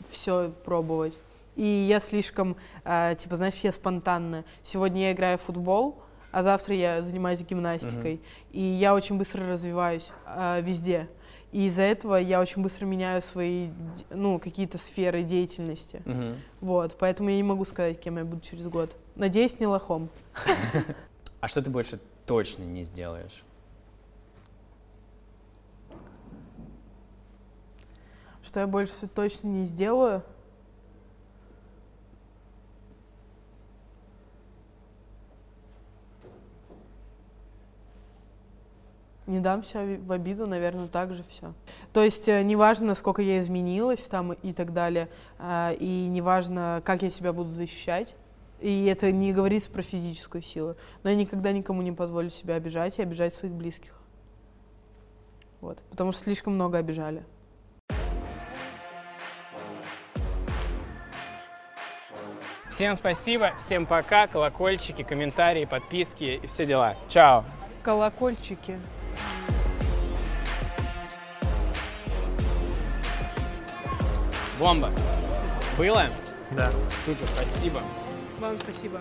все пробовать. И я слишком, э, типа, знаешь, я спонтанная. Сегодня я играю в футбол, а завтра я занимаюсь гимнастикой. И я очень быстро развиваюсь э, везде. И из-за этого я очень быстро меняю свои, ну, какие-то сферы деятельности. Мгм. Вот, поэтому я не могу сказать, кем я буду через год. Надеюсь, не лохом. А что ты больше точно не сделаешь? Что я больше точно не сделаю? Не дам себя в обиду, наверное, так же все. То есть э, неважно, насколько я изменилась там и так далее, а, и неважно, как я себя буду защищать, и это не говорится про физическую силу, но я никогда никому не позволю себя обижать и обижать своих близких. Вот, потому что слишком много обижали. Всем спасибо, всем пока, колокольчики, комментарии, подписки и все дела. Чао. Колокольчики. Бомба. Было? Да. Супер, спасибо. Вам спасибо.